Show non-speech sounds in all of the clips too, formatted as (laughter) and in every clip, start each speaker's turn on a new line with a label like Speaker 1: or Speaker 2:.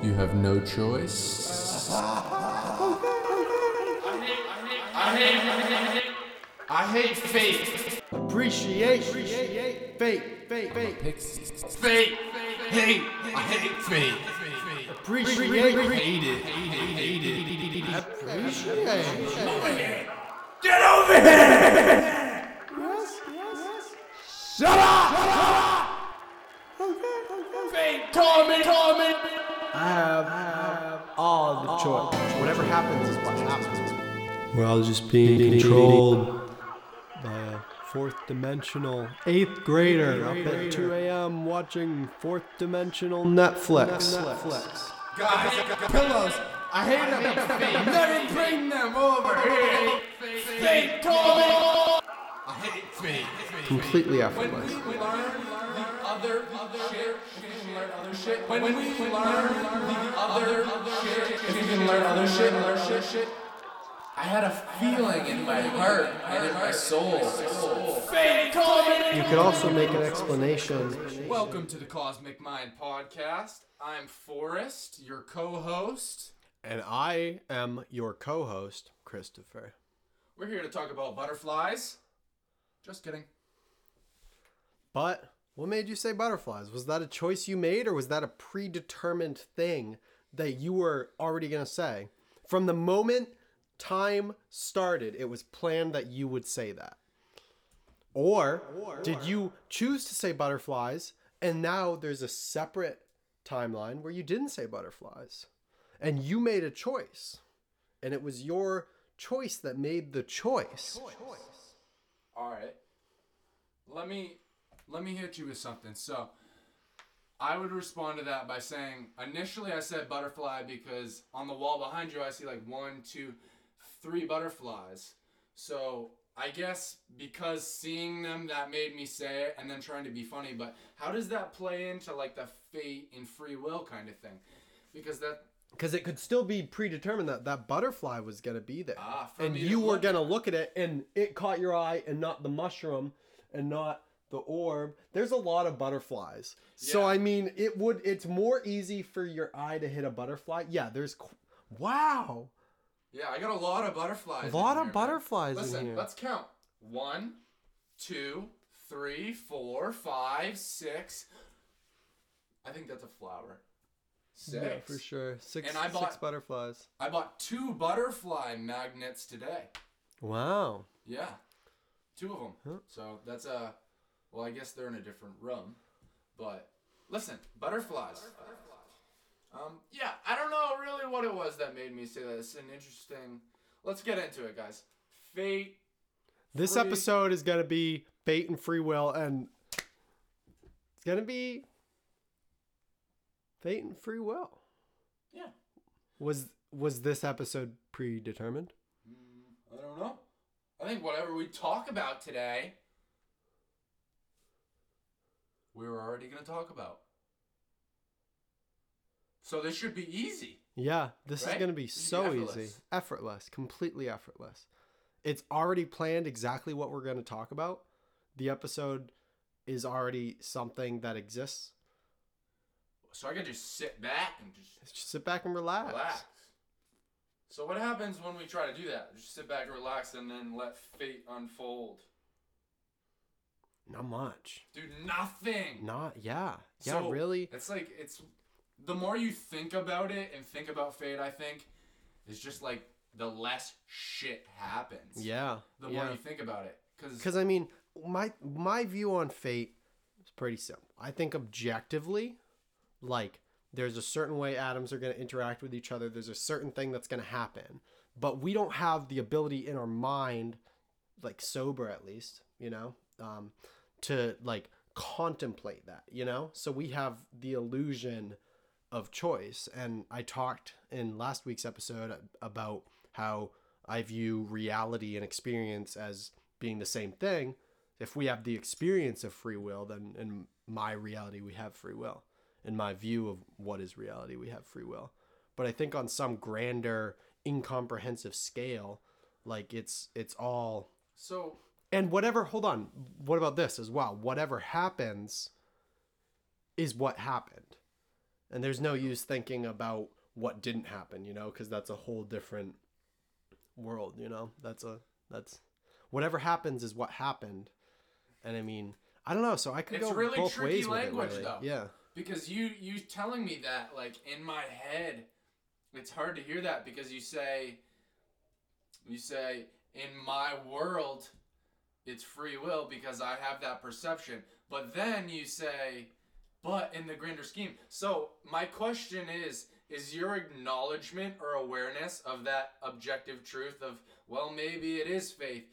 Speaker 1: You have no choice.
Speaker 2: I hate I hate fate.
Speaker 3: Appreciation. Fate. Fate. Fate.
Speaker 1: Pixies.
Speaker 2: Fate. Hate. I hate fate.
Speaker 3: Appreciation.
Speaker 2: Hate it. Hate it.
Speaker 3: Appreciation.
Speaker 2: Get over here! Yes Yes Shut up! Fate. Torment. Torment.
Speaker 3: I have, have all the choice. Whatever happens is what happens. We're all just being controlled by a fourth dimensional eighth grader up at 2 a.m. watching fourth dimensional Netflix. Netflix.
Speaker 2: Guys, pillows. I hate them. Never bring them over here. Fate. Torment. I hate fate.
Speaker 3: Completely
Speaker 2: When we
Speaker 3: effortless.
Speaker 2: Learn the other shit, if you can learn other shit. When we learn the other shit, if you can learn other shit, learn shit, shit. I had a feeling in my heart and in my soul.
Speaker 3: You could also make an explanation.
Speaker 2: Welcome to the Cosmic Mind Podcast. I'm Forrest, your co-host.
Speaker 3: And I am your co host, Christopher.
Speaker 2: We're here to talk about butterflies. Just kidding.
Speaker 3: But what made you say butterflies? Was that a choice you made, or was that a predetermined thing that you were already going to say? From the moment time started, it was planned that you would say that. Or did you choose to say butterflies, and now there's a separate timeline where you didn't say butterflies? And you made a choice, and it was your choice that made the choice.
Speaker 2: All right. Let me let me hit you with something. So, I would respond to that by saying initially I said butterfly because on the wall behind you I see like one, two, three butterflies. So I guess because seeing them that made me say it and then trying to be funny. But how does that play into like the fate and free will kind of thing? Because that
Speaker 3: because it could still be predetermined that that butterfly was going to be there
Speaker 2: Ah,
Speaker 3: and you were going to look at it and it caught your eye and not the mushroom and not the orb there's a lot of butterflies
Speaker 2: Yeah.
Speaker 3: so i mean it would it's more easy for your eye to hit a butterfly yeah there's qu- wow
Speaker 2: Yeah, I got a lot of butterflies.
Speaker 3: A lot of
Speaker 2: here, man.
Speaker 3: butterflies in
Speaker 2: Listen,
Speaker 3: here.
Speaker 2: let's count. One, two, three, four, five, six. I think that's a flower. Six.
Speaker 3: yeah for sure six,
Speaker 2: And I bought, six
Speaker 3: butterflies
Speaker 2: I bought two butterfly magnets today.
Speaker 3: wow
Speaker 2: Yeah, two of them.
Speaker 3: Huh.
Speaker 2: So that's a. Well, I guess they're in a different room, but listen, butterflies. Um, yeah, I don't know really what it was that made me say that. It's an interesting. Let's get into it, guys. Fate.
Speaker 3: this
Speaker 2: Free-
Speaker 3: episode is going to be fate and free will and it's going to be fate and free will
Speaker 2: Yeah.
Speaker 3: Was was this episode predetermined?
Speaker 2: I don't know. I think whatever we talk about today, we were already going to talk about. So this should be easy.
Speaker 3: Yeah, this
Speaker 2: Right?
Speaker 3: is going to be
Speaker 2: This be
Speaker 3: so
Speaker 2: effortless.
Speaker 3: easy. Effortless, completely effortless. It's already planned exactly what we're going to talk about. The episode is already something that exists.
Speaker 2: So I can just sit back and just
Speaker 3: Just sit back and relax.
Speaker 2: relax. So what happens when we try to do that? Just sit back and relax and then let fate unfold.
Speaker 3: Not much.
Speaker 2: Dude, nothing.
Speaker 3: Not yeah. Yeah,
Speaker 2: So,
Speaker 3: really?
Speaker 2: It's like it's the more you think about it and think about fate, I think, it's just like the less shit happens.
Speaker 3: Yeah.
Speaker 2: The
Speaker 3: yeah.
Speaker 2: more you think about it, because
Speaker 3: Because I mean, my my view on fate is pretty simple. I think objectively, like there's a certain way atoms are going to interact with each other. There's a certain thing that's going to happen, but we don't have the ability in our mind, like sober at least, you know, um, to like contemplate that, you know. So we have the illusion of choice, and I talked in last week's episode about how I view reality and experience as being the same thing. If we have the experience of free will, then in my reality, we have free will. In my view of what is reality, we have free will. But I think on some grander, incomprehensive scale, like it's it's all
Speaker 2: so
Speaker 3: and whatever hold on what about this as well? Whatever happens is what happened. And there's no use thinking about what didn't happen you know because that's a whole different world you know? That's a that's whatever happens is what happened. And i mean i don't know so i could
Speaker 2: It's
Speaker 3: go
Speaker 2: really
Speaker 3: both
Speaker 2: tricky
Speaker 3: ways with it really.
Speaker 2: though.
Speaker 3: yeah.
Speaker 2: Because you you telling me that like in my head it's hard to hear that because you say you say in my world it's free will because i have that perception. But then you say but in the grander scheme. So my question is is your acknowledgement or awareness of that objective truth of well maybe it is faith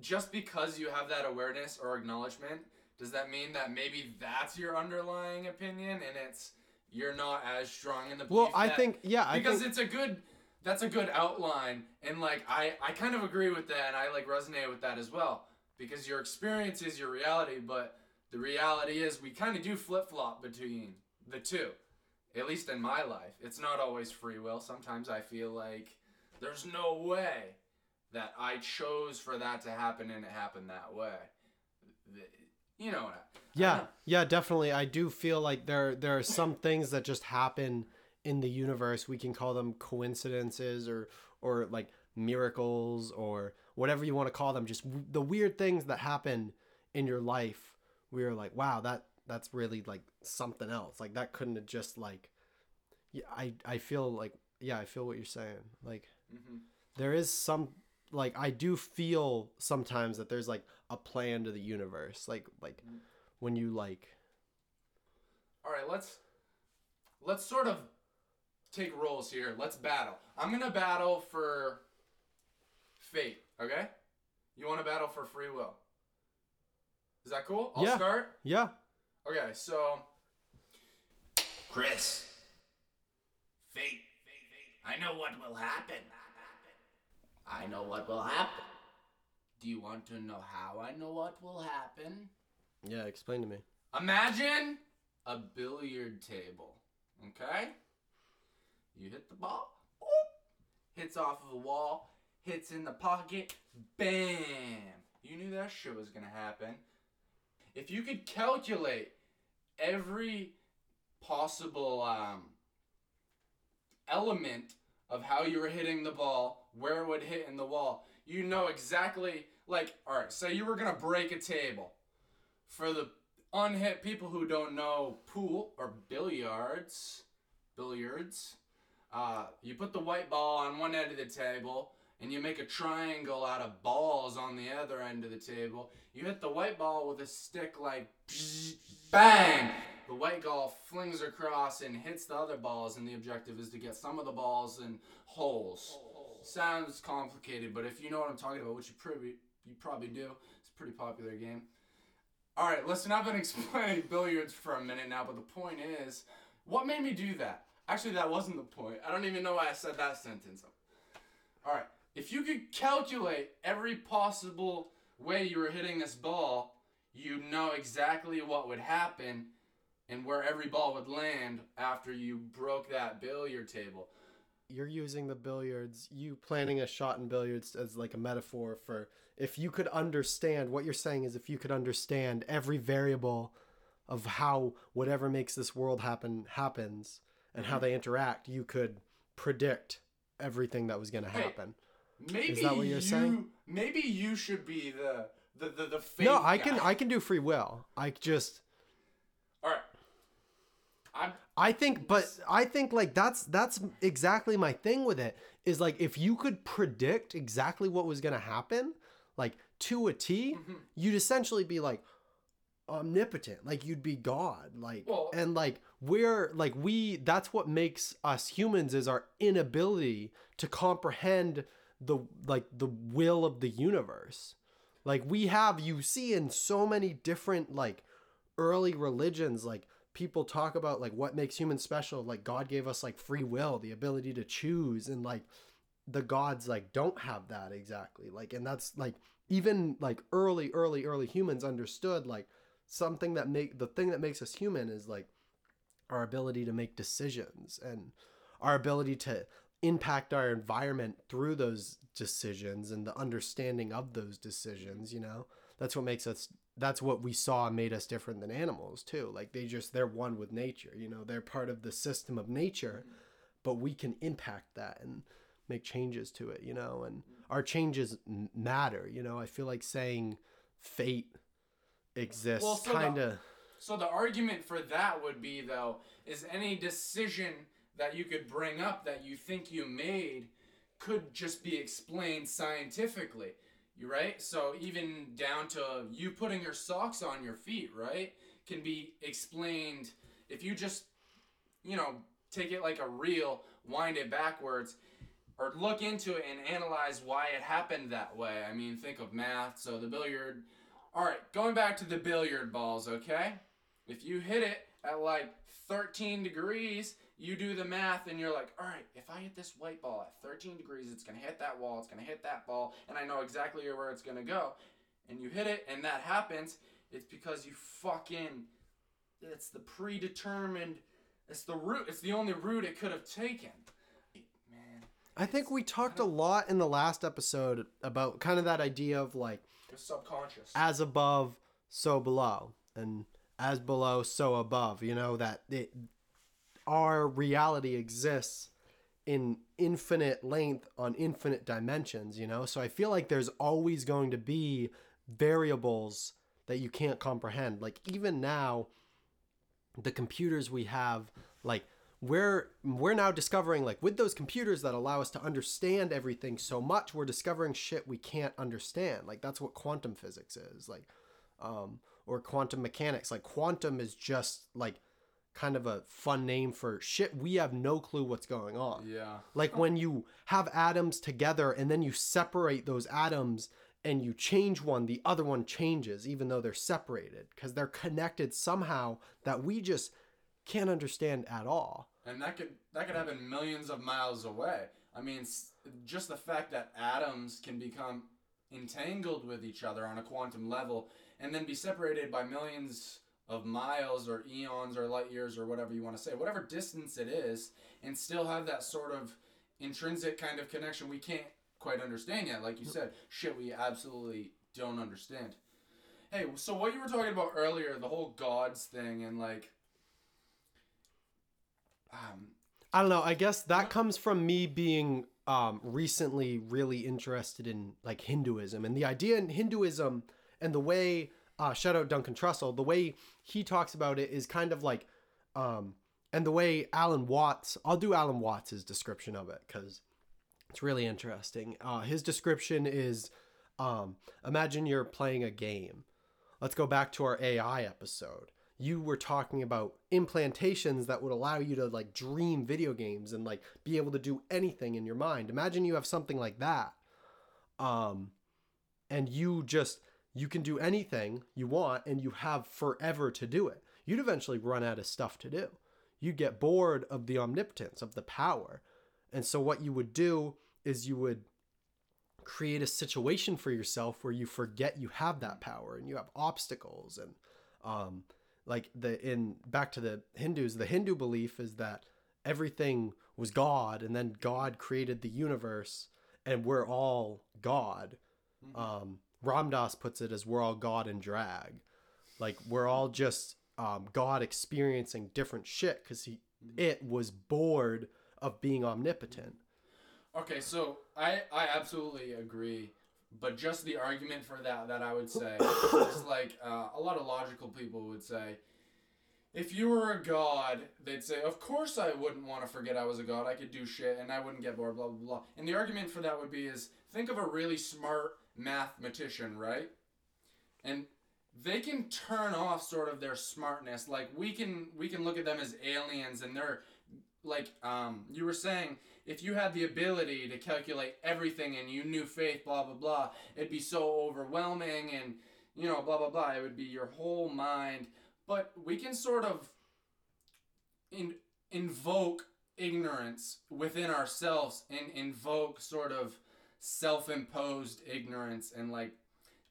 Speaker 2: just because you have that awareness or acknowledgement does that mean that maybe that's your underlying opinion and it's you're not as strong in the
Speaker 3: well i think yeah i
Speaker 2: because
Speaker 3: think
Speaker 2: it's a good that's a good outline and like I I kind of agree with that and I like resonate with that as well because your experience is your reality but the reality is we kind of do flip-flop between the two at least in my life. It's not always free will. Sometimes I feel like there's no way that I chose for that to happen and it happened that way. You know what I,
Speaker 3: Yeah, yeah, definitely. I do feel like there there are some things that just happen in the universe. We can call them coincidences or or like miracles or whatever you want to call them. Just w- the weird things that happen in your life. We are like, wow, that that's really like something else. Like that couldn't have just like. Yeah, I I feel like yeah, I feel what you're saying. Like
Speaker 2: Mhm.
Speaker 3: there is some like I do feel sometimes that there's like a plan to the universe. Like like when you like
Speaker 2: All right, let's let's sort of take roles here. Let's battle. I'm gonna battle for fate. Okay? You want to battle for free will? Is that cool? I'll
Speaker 3: Yeah.
Speaker 2: start.
Speaker 3: yeah
Speaker 2: Okay, so Chris, fate. I know what will happen. I know what will happen. Do you want to know how I know what will happen?
Speaker 3: yeah explain to me.
Speaker 2: Imagine a billiard table, okay? You hit the ball, hits off of a wall, hits in the pocket, bam! You knew that shit was gonna happen. If you could calculate every possible um, element of how you were hitting the ball, where it would hit in the wall, you know exactly, like, alright, say you were gonna break a table for the unhit people who don't know pool or billiards, billiards, uh, you put the white ball on one end of the table and you make a triangle out of balls on the other end of the table. You hit the white ball with a stick like (laughs) bang. The white ball flings across and hits the other balls, and the objective is to get some of the balls in holes. Sounds complicated, but if you know what I'm talking about, which you probably you probably do, it's a pretty popular game. All right, listen, I've been (laughs) explaining billiards for a minute now, but the point is, what made me do that? Actually, that wasn't the point. I don't even know why I said that sentence. All right, if you could calculate every possible way you were hitting this ball, you'd know exactly what would happen and where every ball would land after you broke that billiard table.
Speaker 3: You're using the billiards, you planning a shot in billiards as like a metaphor for if you could understand what you're saying is if you could understand every variable of how whatever makes this world happen happens and
Speaker 2: Mm-hmm.
Speaker 3: how they interact, you could predict everything that was going to
Speaker 2: Hey,
Speaker 3: happen.
Speaker 2: Maybe
Speaker 3: that what you're
Speaker 2: you,
Speaker 3: saying?
Speaker 2: Maybe you should be the the the, the faith
Speaker 3: No, I can. I can do free will. I just
Speaker 2: All right. I'm
Speaker 3: I think, but I think like that's that's exactly my thing with it is like if you could predict exactly what was gonna happen, like to a T,
Speaker 2: Mm-hmm.
Speaker 3: you'd essentially be like omnipotent, like you'd be God, like
Speaker 2: Well-
Speaker 3: and like we're like we that's what makes us humans is our inability to comprehend the like the will of the universe. Like we have you see in so many different like early religions like people talk about like what makes humans special like god gave us like free will the ability to choose and like the gods like don't have that exactly like and that's like even like early early early humans understood like something that make the thing that makes us human is like our ability to make decisions and our ability to impact our environment through those decisions and the understanding of those decisions you know? That's what makes us that's what we saw made us different than animals too. Like they just they're one with nature you know? They're part of the system of nature but we can impact that and make changes to it you know? And our changes matter you know? I feel like saying fate exists
Speaker 2: Well, so
Speaker 3: kind of
Speaker 2: So the argument for that would be though is any decision that you could bring up that you think you made could just be explained scientifically. You right? So even down to you putting your socks on your feet, right? Can be explained if you just you know, take it like a reel, wind it backwards, or look into it and analyze why it happened that way. I mean, think of math. So the billiard. All right, going back to the billiard balls, okay? If you hit it at like 13 degrees, you do the math and you're like, all right, if I hit this white ball at 13 degrees, it's going to hit that wall, it's going to hit that ball, and I know exactly where it's going to go. And you hit it and that happens, it's because you fucking. It's the predetermined. It's the route. It's the only route it could have taken. Man,
Speaker 3: i think we talked a lot in the last episode about kind of that idea of like
Speaker 2: it's subconscious.
Speaker 3: as above so below and as below so above you know that it, our reality exists in infinite length on infinite dimensions you know? So i feel like there's always going to be variables that you can't comprehend. Like even now the computers we have like we're we're now discovering like with those computers that allow us to understand everything so much we're discovering shit we can't understand. Like that's what quantum physics is. Like um or quantum mechanics like quantum is just like kind of a fun name for shit we have no clue what's going on
Speaker 2: yeah.
Speaker 3: like when you have atoms together and then you separate those atoms and you change one, the other one changes, even though they're separated, because they're connected somehow that we just can't understand at all.
Speaker 2: And that could that could happen millions of miles away. I mean, just the fact that atoms can become entangled with each other on a quantum level and then be separated by millions of miles or eons or light years or whatever you want to say, whatever distance it is, and still have that sort of intrinsic kind of connection we can't quite understand yet. Like you said, shit we absolutely don't understand. Hey, so what you were talking about earlier, the whole gods thing and like um
Speaker 3: I don't know. I guess that comes from me being um, recently really interested in like Hinduism and the idea in Hinduism and the way uh, shout out Duncan Trussell, the way he talks about it is kind of like, um, and the way Alan Watts, I'll do Alan Watts' description of it because it's really interesting. Uh, his description is um, imagine you're playing a game. Let's go back to our AI episode. You were talking about implantations that would allow you to like dream video games and like be able to do anything in your mind. Imagine you have something like that. Um, and you just you can do anything you want and you have forever to do it. You'd eventually run out of stuff to do. You'd get bored of the omnipotence, of the power. And so what you would do is you would create a situation for yourself where you forget you have that power and you have obstacles and um like the in back to the Hindus the Hindu belief is that everything was God and then God created the universe and we're all God um Ram Dass puts it as we're all God in drag like we're all just um God experiencing different shit cuz he it was bored of being omnipotent
Speaker 2: Okay, so I I absolutely agree, but just the argument for that that I would say is (coughs) like uh, a lot of logical people would say, if you were a god, they'd say, of course I wouldn't want to forget I was a god. I could do shit and I wouldn't get bored. Blah blah blah. And the argument for that would be is think of a really smart mathematician, right? And they can turn off sort of their smartness. Like we can we can look at them as aliens and they're like um, you were saying, if you had the ability to calculate everything and you knew faith, blah blah blah, it'd be so overwhelming and you know blah blah blah. It would be your whole mind. But we can sort of in, invoke ignorance within ourselves and invoke sort of self-imposed ignorance and like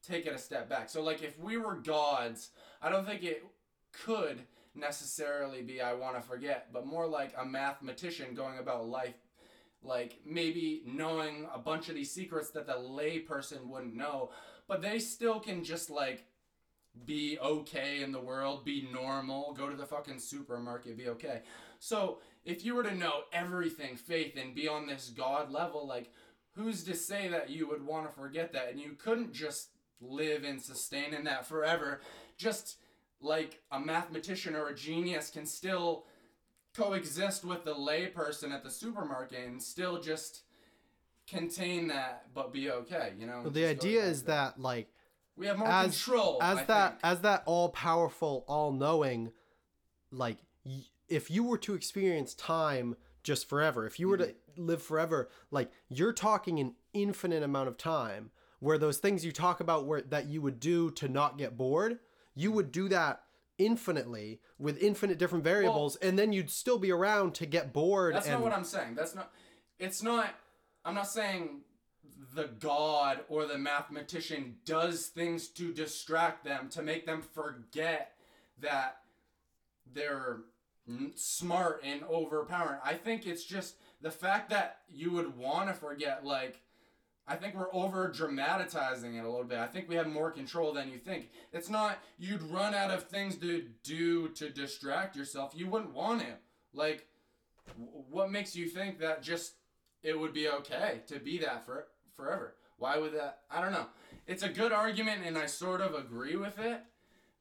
Speaker 2: take it a step back. So like if we were gods, I don't think it could necessarily be I want to forget, but more like a mathematician going about life like maybe knowing a bunch of these secrets that the lay person wouldn't know, but they still can just like be okay in the world, be normal, go to the fucking supermarket, be okay. So if you were to know everything, faith, and be on this God level, like who's to say that you would want to forget that? And you couldn't just live and sustain in that forever. Just like a mathematician or a genius can still coexist with the layperson at the supermarket and still just contain that but be okay, you know?
Speaker 3: Well, the idea is
Speaker 2: to
Speaker 3: that like
Speaker 2: we have more
Speaker 3: as
Speaker 2: control.
Speaker 3: as
Speaker 2: I
Speaker 3: that
Speaker 2: think.
Speaker 3: as that all powerful, all knowing, like y- if you were to experience time just forever, if you were to
Speaker 2: Mm-hmm.
Speaker 3: live forever, like you're talking an infinite amount of time. Where those things you talk about where that you would do to not get bored, you would do that infinitely with infinite different variables, and then you'd still be around to get bored.
Speaker 2: That's
Speaker 3: and
Speaker 2: not what I'm saying. That's not. It's not. I'm not saying the god or the mathematician does things to distract them to make them forget that they're smart and overpowering. I think it's just the fact that you would want to forget. Like, I think we're over dramatizing it a little bit. I think we have more control than you think. It's not you'd run out of things to do to distract yourself. You wouldn't want to. Like, what makes you think that just it would be okay to be that for forever? Why would that? I don't know. It's a good argument, and I sort of agree with it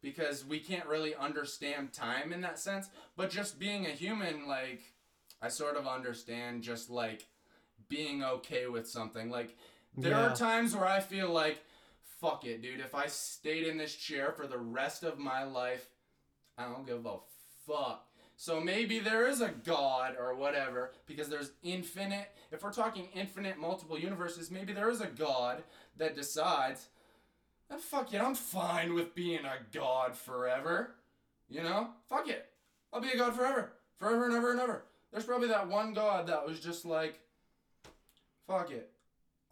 Speaker 2: because we can't really understand time in that sense. But just being a human, like, I sort of understand just like being okay with something. Like, there
Speaker 3: Yeah.
Speaker 2: are times where I feel like, fuck it, dude. If I stayed in this chair for the rest of my life, I don't give a fuck. So maybe there is a God or whatever, because there's infinite. If we're talking infinite, multiple universes, maybe there is a God that decides, and fuck it, I'm fine with being a God forever. You know? Fuck it. I'll be a God forever. Forever and ever and ever. There's probably that one God that was just like, fuck it.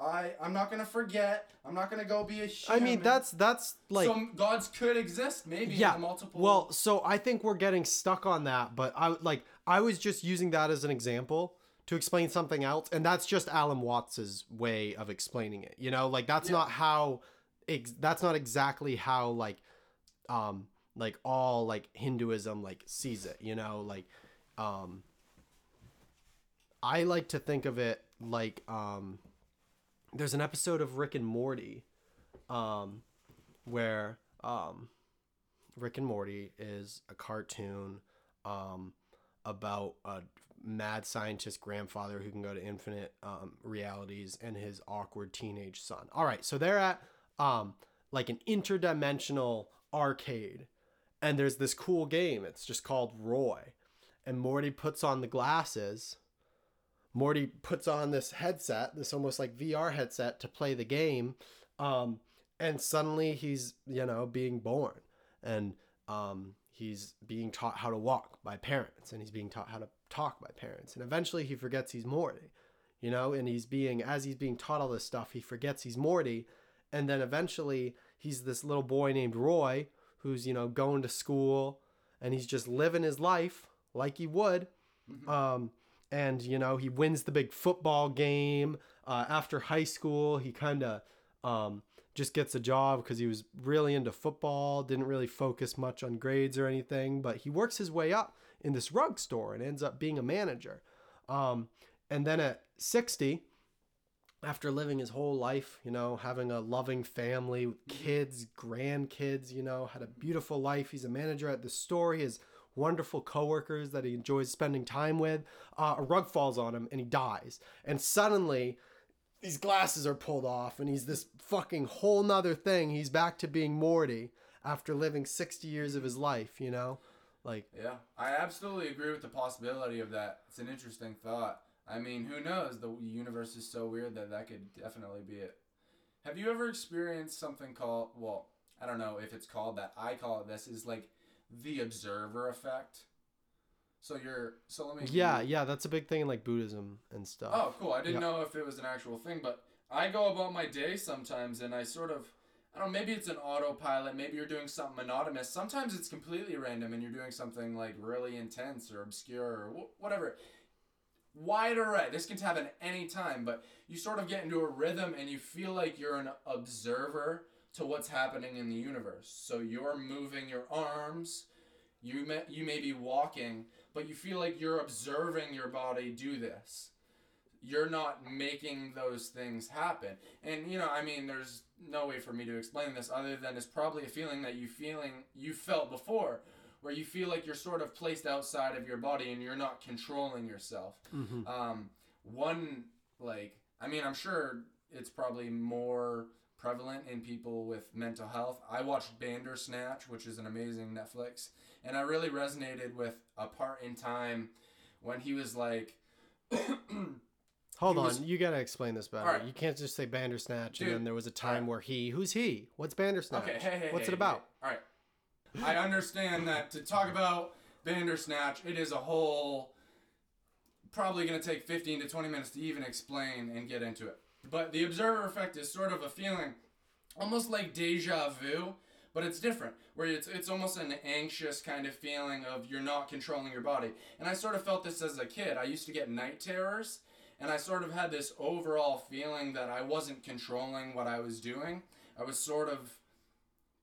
Speaker 2: I, I'm not gonna forget. I'm not gonna go be a human.
Speaker 3: I mean, that's that's like
Speaker 2: some gods could exist maybe
Speaker 3: yeah
Speaker 2: multiple
Speaker 3: well so i think we're getting stuck on that but i like i was just using that as an example to explain something else and that's just alan watts's way of explaining it you know like that's
Speaker 2: Yeah.
Speaker 3: not how ex- that's not exactly how like um like all like hinduism like sees it you know like um i like to think of it like um there's an episode of rick and morty um where um Rick and Morty is a cartoon um about a mad scientist grandfather who can go to infinite um, realities and his awkward teenage son. All right, so they're at um like an interdimensional arcade and there's this cool game. It's just called Roy. And Morty puts on the glasses. Morty puts on this headset, this almost like VR headset to play the game. Um and suddenly he's you know being born and um, he's being taught how to walk by parents and he's being taught how to talk by parents and eventually he forgets he's morty you know and he's being as he's being taught all this stuff he forgets he's morty and then eventually he's this little boy named roy who's you know going to school and he's just living his life like he would. Um, and you know he wins the big football game. Uh, after high school he kind of um, just gets a job because he was really into football didn't really focus much on grades or anything but he works his way up in this rug store and ends up being a manager. Um, and then at 60 after living his whole life, you know, having a loving family, kids, grandkids, you know, had a beautiful life. He's a manager at the store. He has wonderful coworkers that he enjoys spending time with. Uh, a rug falls on him and he dies. And suddenly, these glasses are pulled off and he's this fucking whole nother thing. He's back to being Morty after living 60 years of his life, you know? Like,
Speaker 2: Yeah, I absolutely agree with the possibility of that. It's an interesting thought. I mean, who knows? The universe is so weird that that could definitely be it. Have you ever experienced something called, well, I don't know if it's called that. I call it this is like the observer effect. So you're, so let me.
Speaker 3: yeah,
Speaker 2: you-
Speaker 3: yeah, that's a big thing in like Buddhism and stuff.
Speaker 2: Oh, cool. I didn't
Speaker 3: Yeah.
Speaker 2: know if it was an actual thing, but I go about my day sometimes and I sort of, I don't know, maybe it's an autopilot. Maybe you're doing something monotonous. Sometimes it's completely random and you're doing something like really intense or obscure or wh- whatever. Wide array. This can happen any time, but you sort of get into a rhythm and you feel like you're an observer to what's happening in the universe. So you're moving your arms, you may, you may be walking, but you feel like you're observing your body do this. You're not making those things happen. And you know, I mean, there's no way for me to explain this other than it's probably a feeling that you feeling you felt before where you feel like you're sort of placed outside of your body and you're not controlling yourself.
Speaker 3: Mhm.
Speaker 2: Um, one like I mean, I'm sure it's probably more prevalent in people with mental health. I watched Bandersnatch, which is an amazing Netflix, and I really resonated with a part in time when he was like (clears throat)
Speaker 3: Hold on, you gotta explain this better.
Speaker 2: Alright.
Speaker 3: You can't just say Bandersnatch and then there was a time
Speaker 2: alright.
Speaker 3: where he. Who's he? What's Bandersnatch?
Speaker 2: Okay, hey, hey,
Speaker 3: What's
Speaker 2: hey,
Speaker 3: it about?
Speaker 2: All right. I understand that to talk about Bandersnatch, it is a whole probably going to take 15 to 20 minutes to even explain and get into it. But the observer effect is sort of a feeling almost like deja vu, but it's different. Where it's it's almost an anxious kind of feeling of you're not controlling your body. And I sort of felt this as a kid. I used to get night terrors, and I sort of had this overall feeling that I wasn't controlling what I was doing. I was sort of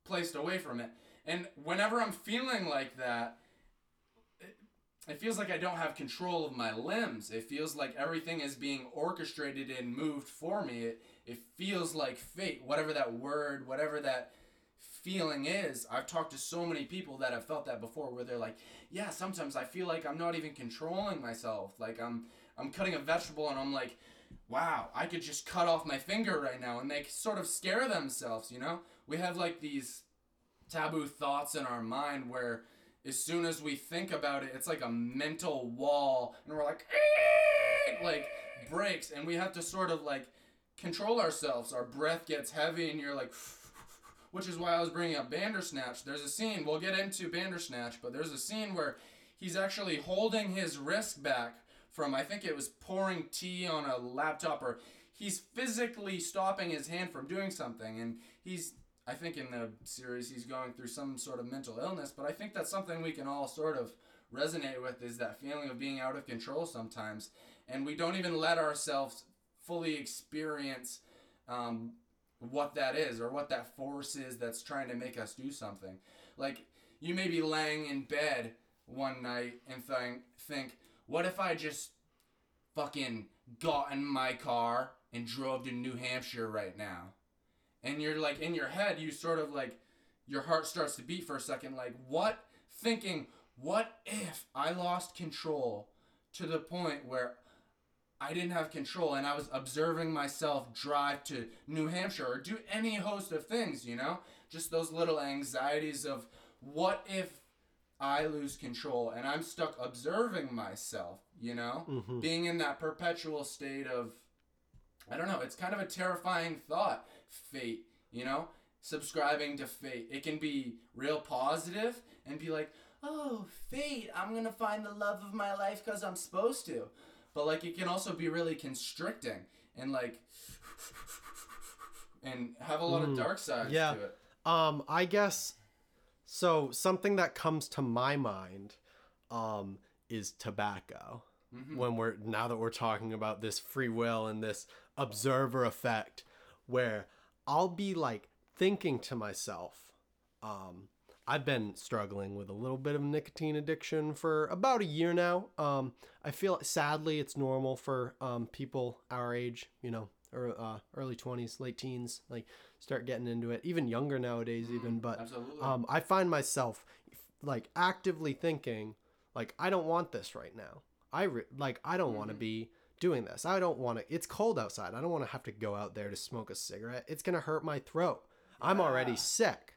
Speaker 2: placed away from it. And whenever I'm feeling like that, it, feels like I don't have control of my limbs. It feels like everything is being orchestrated and moved for me. It, it feels like fate, whatever that word, whatever that feeling is. I've talked to so many people that have felt that before where they're like, "Yeah, sometimes I feel like I'm not even controlling myself. Like I'm I'm cutting a vegetable and I'm like, wow, I could just cut off my finger right now." And they sort of scare themselves, you know? We have like these taboo thoughts in our mind where as soon as we think about it, it's like a mental wall, and we're like, like breaks, and we have to sort of like control ourselves. Our breath gets heavy, and you're like, (laughs) which is why I was bringing up Bandersnatch. There's a scene, we'll get into Bandersnatch, but there's a scene where he's actually holding his wrist back from, I think it was pouring tea on a laptop, or he's physically stopping his hand from doing something, and he's I think in the series he's going through some sort of mental illness, but I think that's something we can all sort of resonate with is that feeling of being out of control sometimes, and we don't even let ourselves fully experience um, what that is or what that force is that's trying to make us do something. Like you may be laying in bed one night and think, think, what if I just fucking got in my car and drove to New Hampshire right now? And you're like in your head you sort of like your heart starts to beat for a second like what thinking what if i lost control to the point where i didn't have control and i was observing myself drive to new hampshire or do any host of things you know just those little anxieties of what if i lose control and i'm stuck observing myself you know
Speaker 3: Mhm.
Speaker 2: being in that perpetual state of I don't know. It's kind of a terrifying thought. Fate, you know, subscribing to fate. It can be real positive and be like, oh, fate, I'm gonna find the love of my life because I'm supposed to. But like, it can also be really constricting and like, (laughs) and have a lot of
Speaker 3: Mm,
Speaker 2: dark sides
Speaker 3: yeah.
Speaker 2: to it.
Speaker 3: Um, I guess so. Something that comes to my mind, um, is tobacco.
Speaker 2: Mhm.
Speaker 3: When we're now that we're talking about this free will and this observer effect, where I'll be like thinking to myself, um, I've been struggling with a little bit of nicotine addiction for about a year now. Um, I feel sadly it's normal for um, people our age, you know, or uh, early twenties, late teens, like start getting into it. Even younger nowadays, even. But um, I find myself like actively thinking, like I don't want this right now. I re- like I don't want to be doing this. I don't want to. It's cold outside. I don't want to have to go out there to smoke a cigarette. It's gonna hurt my throat. I'm already sick.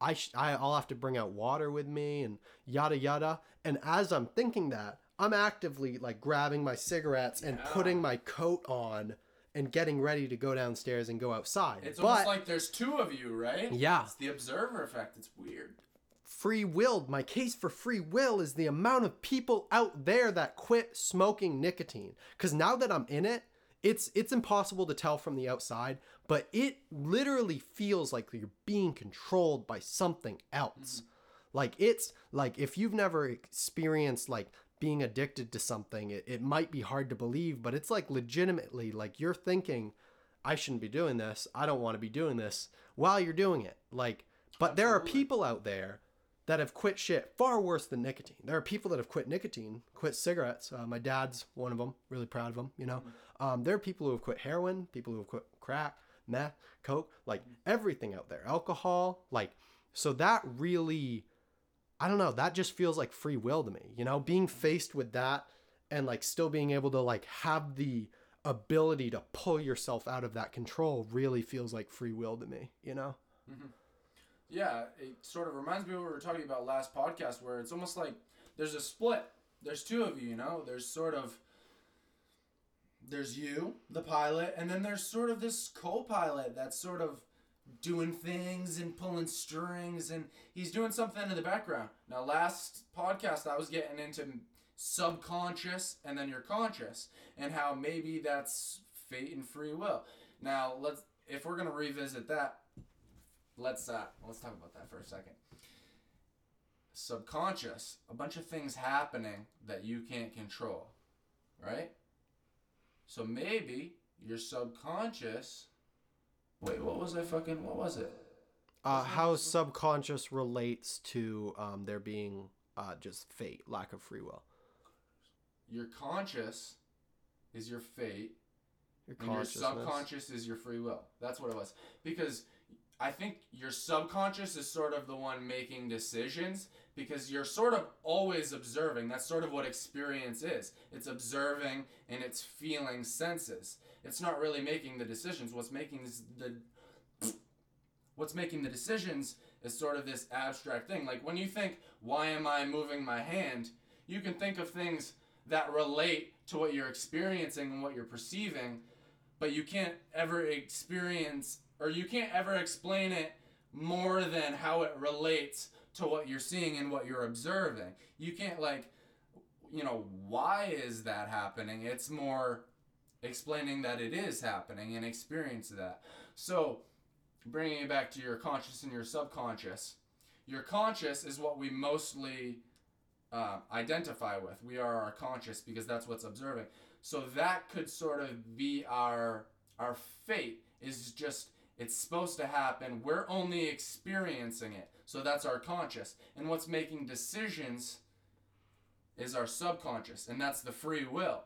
Speaker 3: I, sh- I'll have to bring out water with me and yada yada. And as I'm thinking that, I'm actively like grabbing my cigarettes and putting my coat on and getting ready to go downstairs and go outside.
Speaker 2: it's
Speaker 3: but
Speaker 2: almost like there's two of you, right?
Speaker 3: Yeah.
Speaker 2: It's the observer effect. It's weird.
Speaker 3: Free willed. My case for free will is the amount of people out there that quit smoking nicotine. Because now that I'm in it, it's it's impossible to tell from the outside, but it literally feels like you're being controlled by something else. Mm-hmm. Like it's like if you've never experienced like being addicted to something, it, it might be hard to believe, but it's like legitimately like you're thinking, I shouldn't be doing this. I don't want to be doing this while you're doing it. Like, but there are people out there that have quit shit far worse than nicotine. There are people that have quit nicotine, quit cigarettes. Uh, my dad's one of them. Really proud of him. You know, um, there are people who have quit heroin, people who have quit crack, meth, coke, like everything out there, alcohol. Like, so that really, I don't know. That just feels like free will to me. You know, being faced with that and like still being able to like have the ability to pull yourself out of that control really feels like free will to me. You know.
Speaker 2: Yeah, it sort of reminds me of what we were talking about last podcast, where it's almost like there's a split. There's two of you, you know. There's sort of there's you, the pilot, and then there's sort of this co-pilot that's sort of doing things and pulling strings, and he's doing something in the background. Now, last podcast I was getting into subconscious and then your conscious, and how maybe that's fate and free will. Now, let's if we're gonna revisit that, let's uh let's talk about that for a second. Subconscious a bunch of things happening that you can't control right? So maybe your subconscious wait what was i fucking what was it?
Speaker 3: Uh, how subconscious relates to um, there being uh, just fate, lack of free will.
Speaker 2: your conscious is your fate
Speaker 3: Your
Speaker 2: and your subconscious is your free will. That's what it was. Because i think your subconscious is sort of the one making decisions because you're sort of always observing. That's sort of what experience is. It's observing and it's feeling senses. It's not really making the decisions. What's making the (clears throat) what's making the decisions is sort of this abstract thing. Like when you think why am i moving my hand? you can think of things that relate to what you're experiencing and what you're perceiving but you can't ever experience or you can't ever explain it more than how it relates to what you're seeing and what you're observing. You can't like you know, why is that happening? It's more explaining that it is happening and experience that. So, bringing it back to your conscious and your subconscious. Your conscious is what we mostly uh, identify with. We are our conscious because that's what's observing. So that could sort of be our our fate is just it's supposed to happen. We're only experiencing it. So that's our conscious. And what's making decisions is our subconscious, and that's the free will.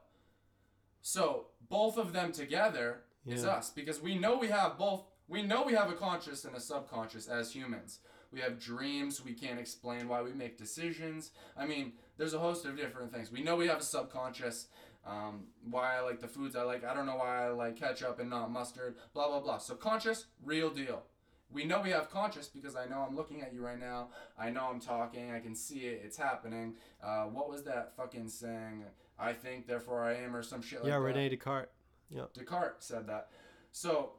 Speaker 2: So both of them together is us because we know we have both. We know we have a conscious and a subconscious as humans. We have dreams. We can't explain why we make decisions. I mean, there's a host of different things. We know we have a subconscious. Um, why I like the foods I like. I don't know why I like ketchup and not mustard. Blah blah blah. So conscious, real deal. We know we have conscious because I know I'm looking at you right now. I know I'm talking. I can see it. It's happening. Uh, what was that fucking saying? I think, therefore I am, or some shit like
Speaker 3: yeah,
Speaker 2: that.
Speaker 3: Rene Descartes. Yeah.
Speaker 2: Descartes said that. So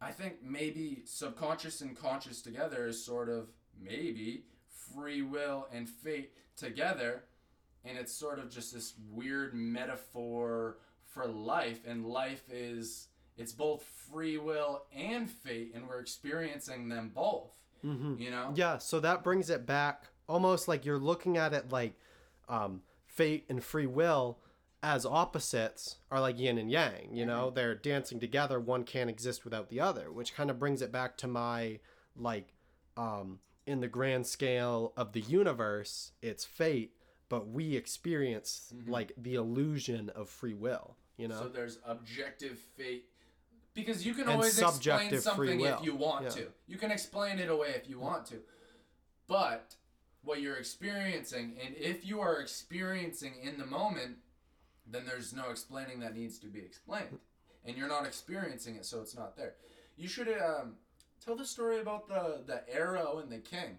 Speaker 2: I think maybe subconscious and conscious together is sort of maybe free will and fate together. And it's sort of just this weird metaphor for life. And life is, it's both free will and fate. And we're experiencing them both.
Speaker 3: Mm-hmm.
Speaker 2: You know?
Speaker 3: Yeah, so that brings it back almost like you're looking at it like um, fate and free will as opposites are like yin and yang. You know, they're dancing together. One can't exist without the other, which kind of brings it back to my like um, in the grand scale of the universe, it's fate, but we experience like the illusion of free will. You know,
Speaker 2: So there's objective fate. Because you can
Speaker 3: And
Speaker 2: always explain something if you want
Speaker 3: Yeah.
Speaker 2: to. You can explain it away if you want to. But what you're experiencing, and if you are experiencing in the moment, then there's no explaining that needs to be explained. And you're not experiencing it, so it's not there. You should um, tell the story about the, the arrow and the king.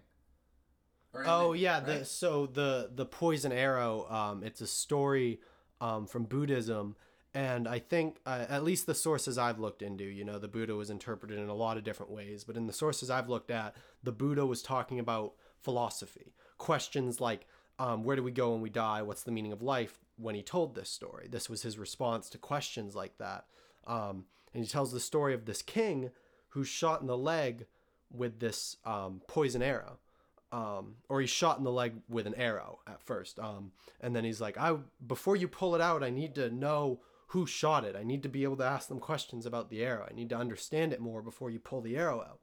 Speaker 3: Oh
Speaker 2: the-
Speaker 3: yeah, the so the the poison arrow. Um, it's a story um, from Buddhism, and I think uh, at least the sources I've looked into, you know, the Buddha was interpreted in a lot of different ways. But in the sources I've looked at, the Buddha was talking about philosophy, questions like, um, where do we go when we die? What's the meaning of life? When he told this story, this was his response to questions like that. Um, and he tells the story of this king who's shot in the leg with this um, poison arrow um, or he's shot in the leg with an arrow at first. Um, and then he's like, I before you pull it out, I need to know who shot it. I need to be able to ask them questions about the arrow. I need to understand it more before you pull the arrow out.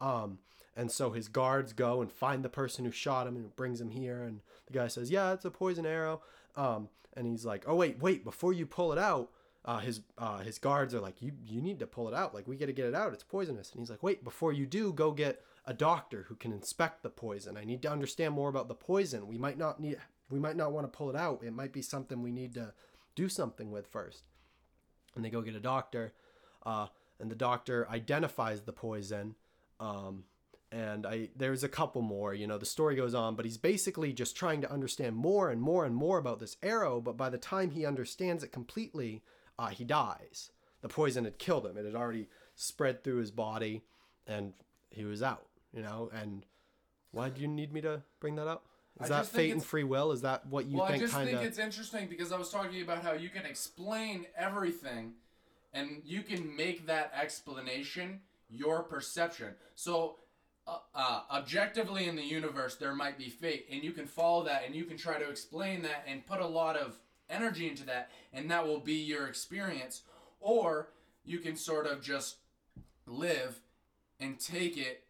Speaker 3: Um, and so his guards go and find the person who shot him and brings him here. And the guy says, "Yeah, it's a poison arrow." Um, and he's like, "Oh wait, wait! Before you pull it out, uh, his uh, his guards are like, you you need to pull it out. Like we got to get it out. It's poisonous." And he's like, "Wait! Before you do, go get a doctor who can inspect the poison. I need to understand more about the poison. We might not need. We might not want to pull it out. It might be something we need to do something with first. And they go get a doctor, uh, and the doctor identifies the poison. Um, and I there's a couple more. You know, the story goes on, but he's basically just trying to understand more and more and more about this arrow. But by the time he understands it completely, uh, he dies. The poison had killed him. It had already spread through his body, and he was out. You know, and why do you need me to bring that up? Is
Speaker 2: I
Speaker 3: that fate and free will? Is that what you
Speaker 2: well, I just
Speaker 3: kind
Speaker 2: think it's interesting because I was talking about how you can explain everything, and you can make that explanation your perception. So, uh, uh, objectively in the universe, there might be fate, and you can follow that, and you can try to explain that, and put a lot of energy into that, and that will be your experience. Or you can sort of just live and take it,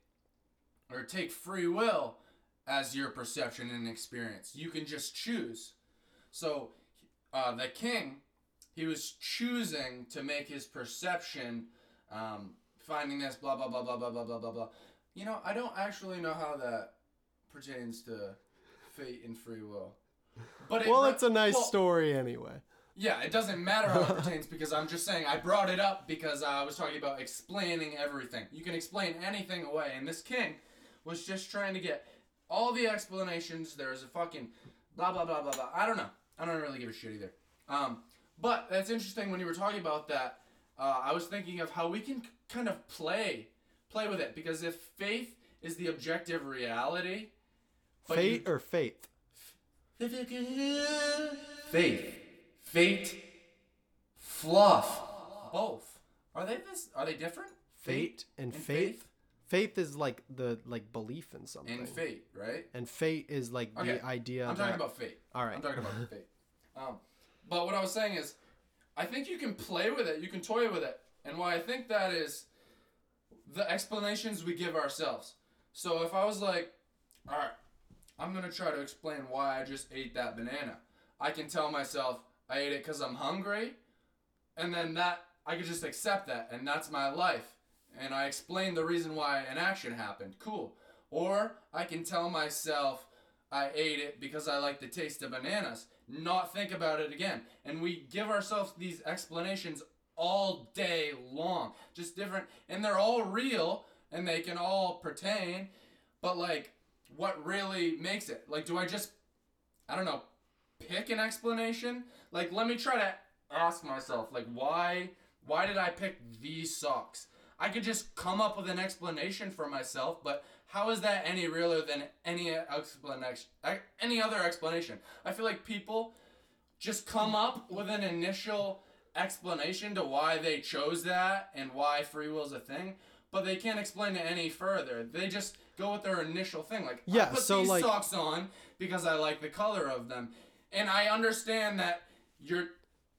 Speaker 2: or take free will as your perception and experience. You can just choose. So, uh, the king, he was choosing to make his perception, um, finding this, blah, blah, blah, blah, blah, blah, blah, blah, blah. You know, I don't actually know how that pertains to fate and free will. But it
Speaker 3: well,
Speaker 2: re-
Speaker 3: it's a nice
Speaker 2: well,
Speaker 3: story anyway.
Speaker 2: yeah, it doesn't matter how it (laughs) pertains because I'm just saying I brought it up because I was talking about explaining everything. You can explain anything away, and this king was just trying to get all the explanations. There's a fucking blah blah blah blah blah. I don't know. I don't really give a shit either. Um, but that's interesting when you were talking about that. Uh, I was thinking of how we can kind of play play with it because if faith is the objective reality, but you-
Speaker 3: Fate or faith?
Speaker 2: Faith. Fate. Fluff. Both. Are they this? Are they different?
Speaker 3: Fate and,
Speaker 2: and
Speaker 3: faith? faith. Is like the like belief in something.
Speaker 2: And fate, right?
Speaker 3: And fate is like
Speaker 2: Okay,
Speaker 3: the idea.
Speaker 2: I'm talking
Speaker 3: that-
Speaker 2: about fate.
Speaker 3: All right.
Speaker 2: I'm talking about fate. Um, but what I was saying is, I think you can play with it. You can toy with it. And why I think that is the explanations we give ourselves. So if I was like, all right, I'm going to try to explain why I just ate that banana. I can tell myself I ate it because I'm hungry. And then that, I could just accept that. And that's my life. And I explain the reason why an action happened. Cool. Or I can tell myself I ate it because I like the taste of bananas. Not think about it again. And we give ourselves these explanations all day long. Just different. And they're all real and they can all pertain. But, like, what really makes it? Like, do I just, I don't know, pick an explanation? Like, let me try to ask myself, like, why, why did I pick these socks? I could just come up with an explanation for myself, but how is that any realer than any explanation, any other explanation? I feel like people just come up with an initial explanation to why they chose that and why free will is a thing, but they can't explain it any further. They just go with their initial thing, like I
Speaker 3: Yeah,
Speaker 2: put
Speaker 3: so,
Speaker 2: these
Speaker 3: like-
Speaker 2: socks on because I like the color of them, and I understand that you're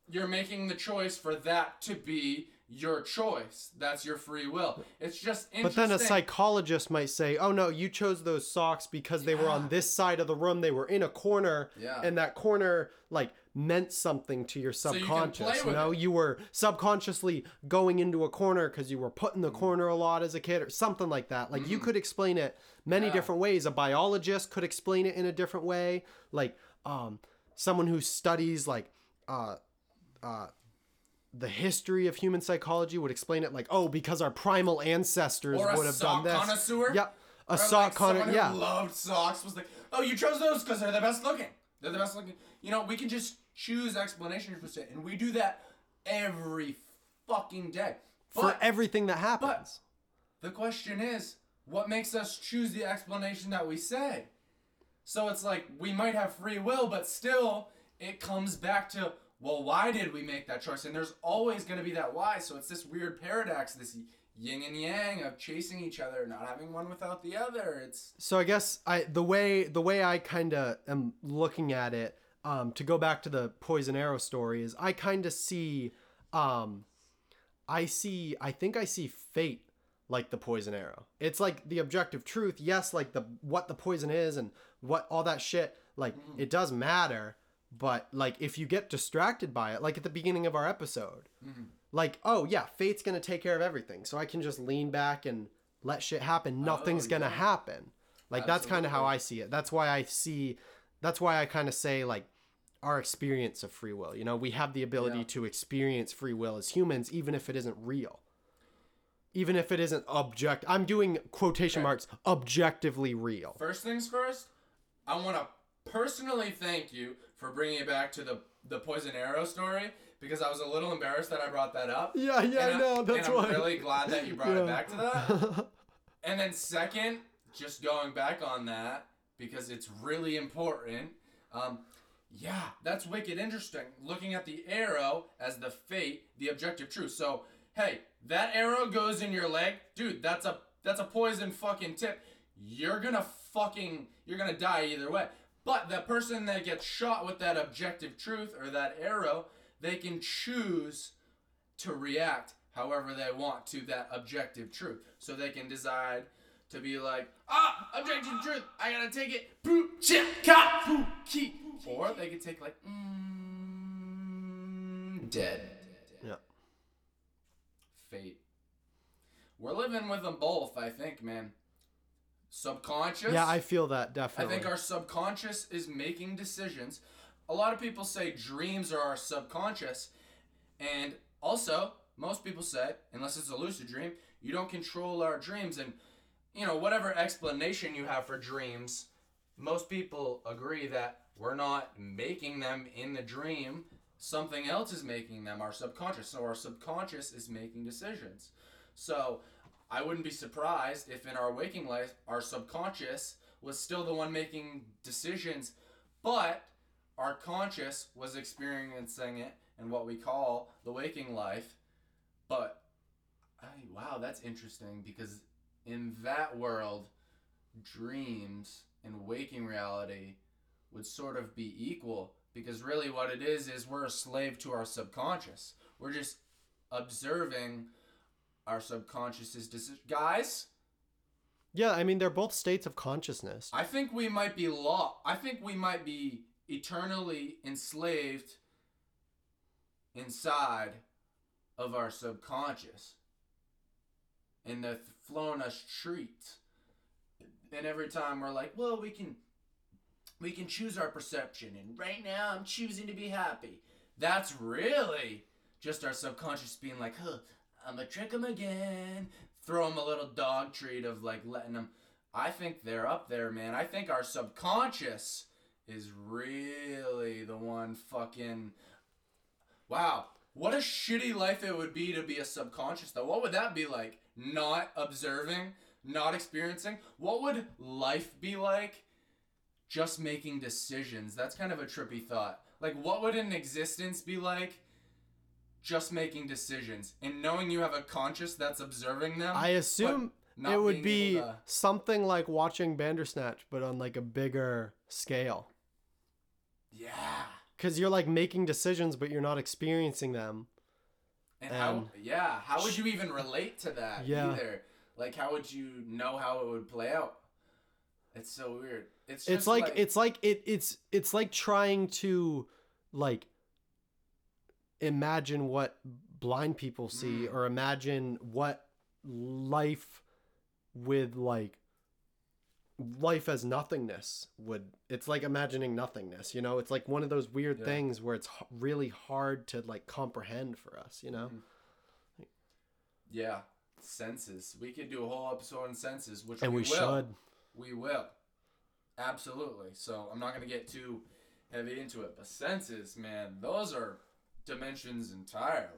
Speaker 2: you're making the choice for that to be your choice. That's your free will. It's just interesting.
Speaker 3: But then a psychologist might say, "Oh no, you chose those socks because they were on this side of the room. They were in a corner,
Speaker 2: Yeah.
Speaker 3: and that corner like meant something to your
Speaker 2: you
Speaker 3: subconscious.
Speaker 2: play
Speaker 3: you
Speaker 2: with
Speaker 3: know,
Speaker 2: it.
Speaker 3: you were subconsciously going into a corner because you were put in
Speaker 2: Mm.
Speaker 3: the corner a lot as a kid, or something like that. Like you could explain it many
Speaker 2: Yeah.
Speaker 3: different ways. A biologist could explain it in a different way. Like um, someone who studies like uh, uh, the history of human psychology would explain it like, oh, because our primal ancestors would have done this.
Speaker 2: connoisseur.
Speaker 3: Yep. A
Speaker 2: Or,
Speaker 3: sock
Speaker 2: like,
Speaker 3: connoisseur. Yeah.
Speaker 2: loved socks was like, oh, you chose those because they're the best looking. They're the best looking. You know, we can just choose explanations for shit, and we do that every fucking day.
Speaker 3: For everything that happens.
Speaker 2: But the question is, what makes us choose the explanation that we say? So it's like we might have free will, but still, it comes back to, well, why did we make that choice? And there's always going to be that why. So it's this weird paradox, this yin and yang of chasing each other, not having one without the other. It's
Speaker 3: So I guess I the way the way I kind of am looking at it um, to go back to the poison arrow story is I kind of see um, I see I think I see fate like the poison arrow. It's like the objective truth. Yes, like the what the poison is and what all that shit like it does matter, but like if you get distracted by it like at the beginning of our episode. Mm-hmm. Like, oh yeah, fate's to take care of everything. So I can just lean back and let shit happen. Oh, Nothing's going to happen. Like that's kind of how I see it. That's why I see that's why I kind of say like our experience of free will. You know, we have the ability
Speaker 2: Yeah.
Speaker 3: to experience free will as humans even if it isn't real. Even if it isn't object I'm doing quotation
Speaker 2: Okay.
Speaker 3: marks objectively real.
Speaker 2: first things first. I want to personally thank you for bringing it back to the the poison arrow story because I was a little embarrassed that I brought that up.
Speaker 3: Yeah, yeah, I know. That's
Speaker 2: and
Speaker 3: why.
Speaker 2: I'm really glad that you brought
Speaker 3: Yeah.
Speaker 2: it back to that. (laughs) And then second, just going back on that because it's really important. Um, yeah, that's wicked interesting. Looking at the arrow as the fate, the objective truth. So hey, that arrow goes in your leg, dude. That's a that's a poison fucking tip. You're gonna fucking you're gonna die either way. But the person that gets shot with that objective truth or that arrow, they can choose to react however they want to that objective truth. So they can decide to be like, ah, objective truth, I gotta take it, boop, chip, cut, boop, key. Or they could take like, mm, dead.
Speaker 3: yeah.
Speaker 2: Fate. We're living with them both, I think, man. Subconscious.
Speaker 3: Yeah, I feel that definitely.
Speaker 2: I think our subconscious is making decisions. A lot of people say dreams are our subconscious. And also, most people say, unless it's a lucid dream, you don't control our dreams. And, you know, whatever explanation you have for dreams, most people agree that we're not making them in the dream. Something else is making them, our subconscious. So our subconscious is making decisions. So I wouldn't be surprised if in our waking life, our subconscious was still the one making decisions, but our conscious was experiencing it in what we call the waking life. But I, wow, that's interesting because in that world, dreams and waking reality would sort of be equal because really what it is is we're a slave to our subconscious. We're just observing our subconscious's decision. Guys,
Speaker 3: yeah, I mean they're both states of consciousness.
Speaker 2: I think we might be law. I think we might be eternally enslaved inside of our subconscious. And they've flown us treats. And every time we're like, well, we can we can choose our perception and right now I'm choosing to be happy. That's really just our subconscious being like, huh, I'm gonna trick them again. Throw them a little dog treat of like letting them. I think they're up there, man. I think our subconscious is really the one fucking. Wow. What a shitty life it would be to be a subconscious, though. What would that be like? Not observing, not experiencing? What would life be like? Just making decisions. That's kind of a trippy thought. Like, what would an existence be like? Just making decisions and knowing you have a conscious that's observing them.
Speaker 3: I assume it would be
Speaker 2: to-
Speaker 3: something like watching Bandersnatch, but on like a bigger scale.
Speaker 2: yeah.
Speaker 3: Because you're like making decisions, but you're not experiencing them.
Speaker 2: And how, yeah, how would you even relate to that
Speaker 3: Yeah.
Speaker 2: either? Like, how would you know how it would play out? It's so weird. It's just
Speaker 3: it's like, it's like it it's it's like trying to like imagine what blind people see
Speaker 2: Mm.
Speaker 3: or imagine what life with like life as nothingness would it's like imagining nothingness you know it's like one of those weird
Speaker 2: Yeah.
Speaker 3: things where it's really hard to like comprehend for us you know
Speaker 2: Mhm. yeah, senses. We could do a whole episode on senses, which
Speaker 3: and
Speaker 2: we,
Speaker 3: we,
Speaker 2: will.
Speaker 3: should
Speaker 2: We will. Absolutely. So I'm not gonna get too heavy into it, but senses, man, those are dimensions entirely.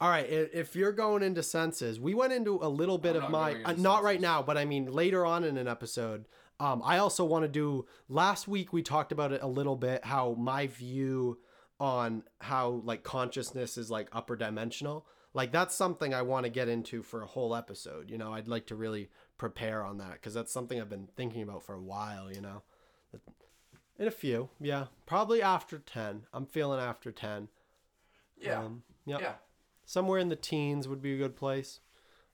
Speaker 3: All right, if you're going into senses, we went into a little bit
Speaker 2: I'm
Speaker 3: of my uh, not right now, but I mean later on in an episode. Um, I also want to do. Last week we talked about it a little bit. How my view on how like consciousness is like upper dimensional. Like that's something I want to get into for a whole episode. You know, I'd like to really prepare on that because that's something I've been thinking about for a while. You know, in a few, yeah, probably after ten. I'm feeling after ten.
Speaker 2: Yeah.
Speaker 3: Um, yep.
Speaker 2: Yeah.
Speaker 3: Somewhere in the teens would be a good place.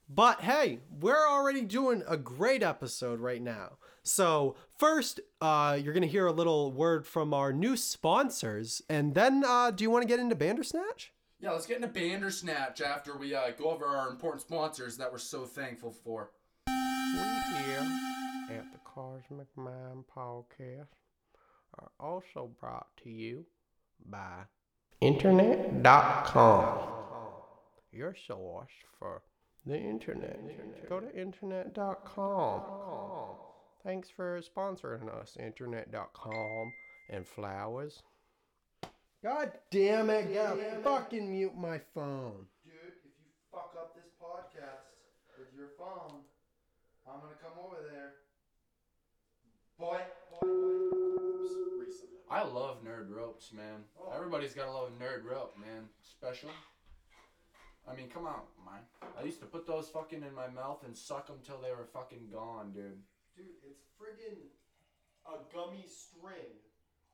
Speaker 3: But hey, we're already doing a great episode right now. So first, uh, you're gonna hear a little word from our new sponsors, and then uh, do you want to get into Bandersnatch?
Speaker 2: Yeah, let's get into Bandersnatch after we uh, go over our important sponsors that we're so thankful for.
Speaker 3: We here at the Cosmic Mind Podcast are also brought to you by Internet.com. Your source for the internet. Go to Internet.com. Thanks for sponsoring us, Internet.com and flowers. God damn it, gotta fucking mute my phone.
Speaker 2: Dude, if you fuck up this podcast with your phone, I'm gonna come over there. Boy, boy, boy. I love nerd ropes, man. Oh. Everybody's gotta love a nerd rope, man. Special. I mean, come on, man. I used to put those fucking in my mouth and suck them till they were fucking gone, dude.
Speaker 3: Dude, it's friggin' a gummy string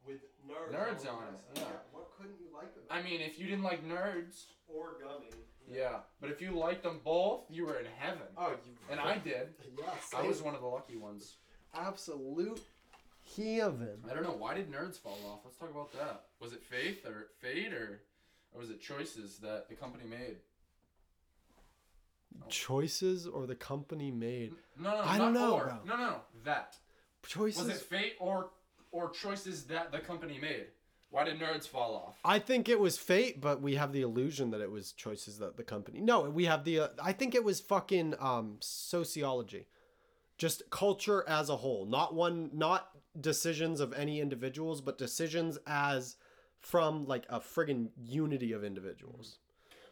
Speaker 3: with nerds,
Speaker 2: Nerds on it, yeah.
Speaker 3: What couldn't you like about
Speaker 2: I mean, if you didn't like nerds,
Speaker 3: Or gummy.
Speaker 2: yeah. But if you liked them both, you were in heaven.
Speaker 3: Oh, you.
Speaker 2: And I did. (laughs)
Speaker 3: Yes.
Speaker 2: I was one of the lucky ones.
Speaker 3: absolute heaven.
Speaker 2: I don't know. Why did nerds fall off? Let's talk about that. Was it faith or fate or, or was it choices that the company made?
Speaker 3: Choices or the company made
Speaker 2: No, no,
Speaker 3: I
Speaker 2: not
Speaker 3: don't know,
Speaker 2: or. No, no, no. That.
Speaker 3: choices.
Speaker 2: Was it fate or or choices that the company made? Why did nerds fall off?
Speaker 3: I think it was fate, but we have the illusion that it was choices that the company. No, we have the. Uh, I think it was fucking um sociology, just culture as a whole, not one, not decisions of any individuals, but decisions as from like a friggin' unity of individuals.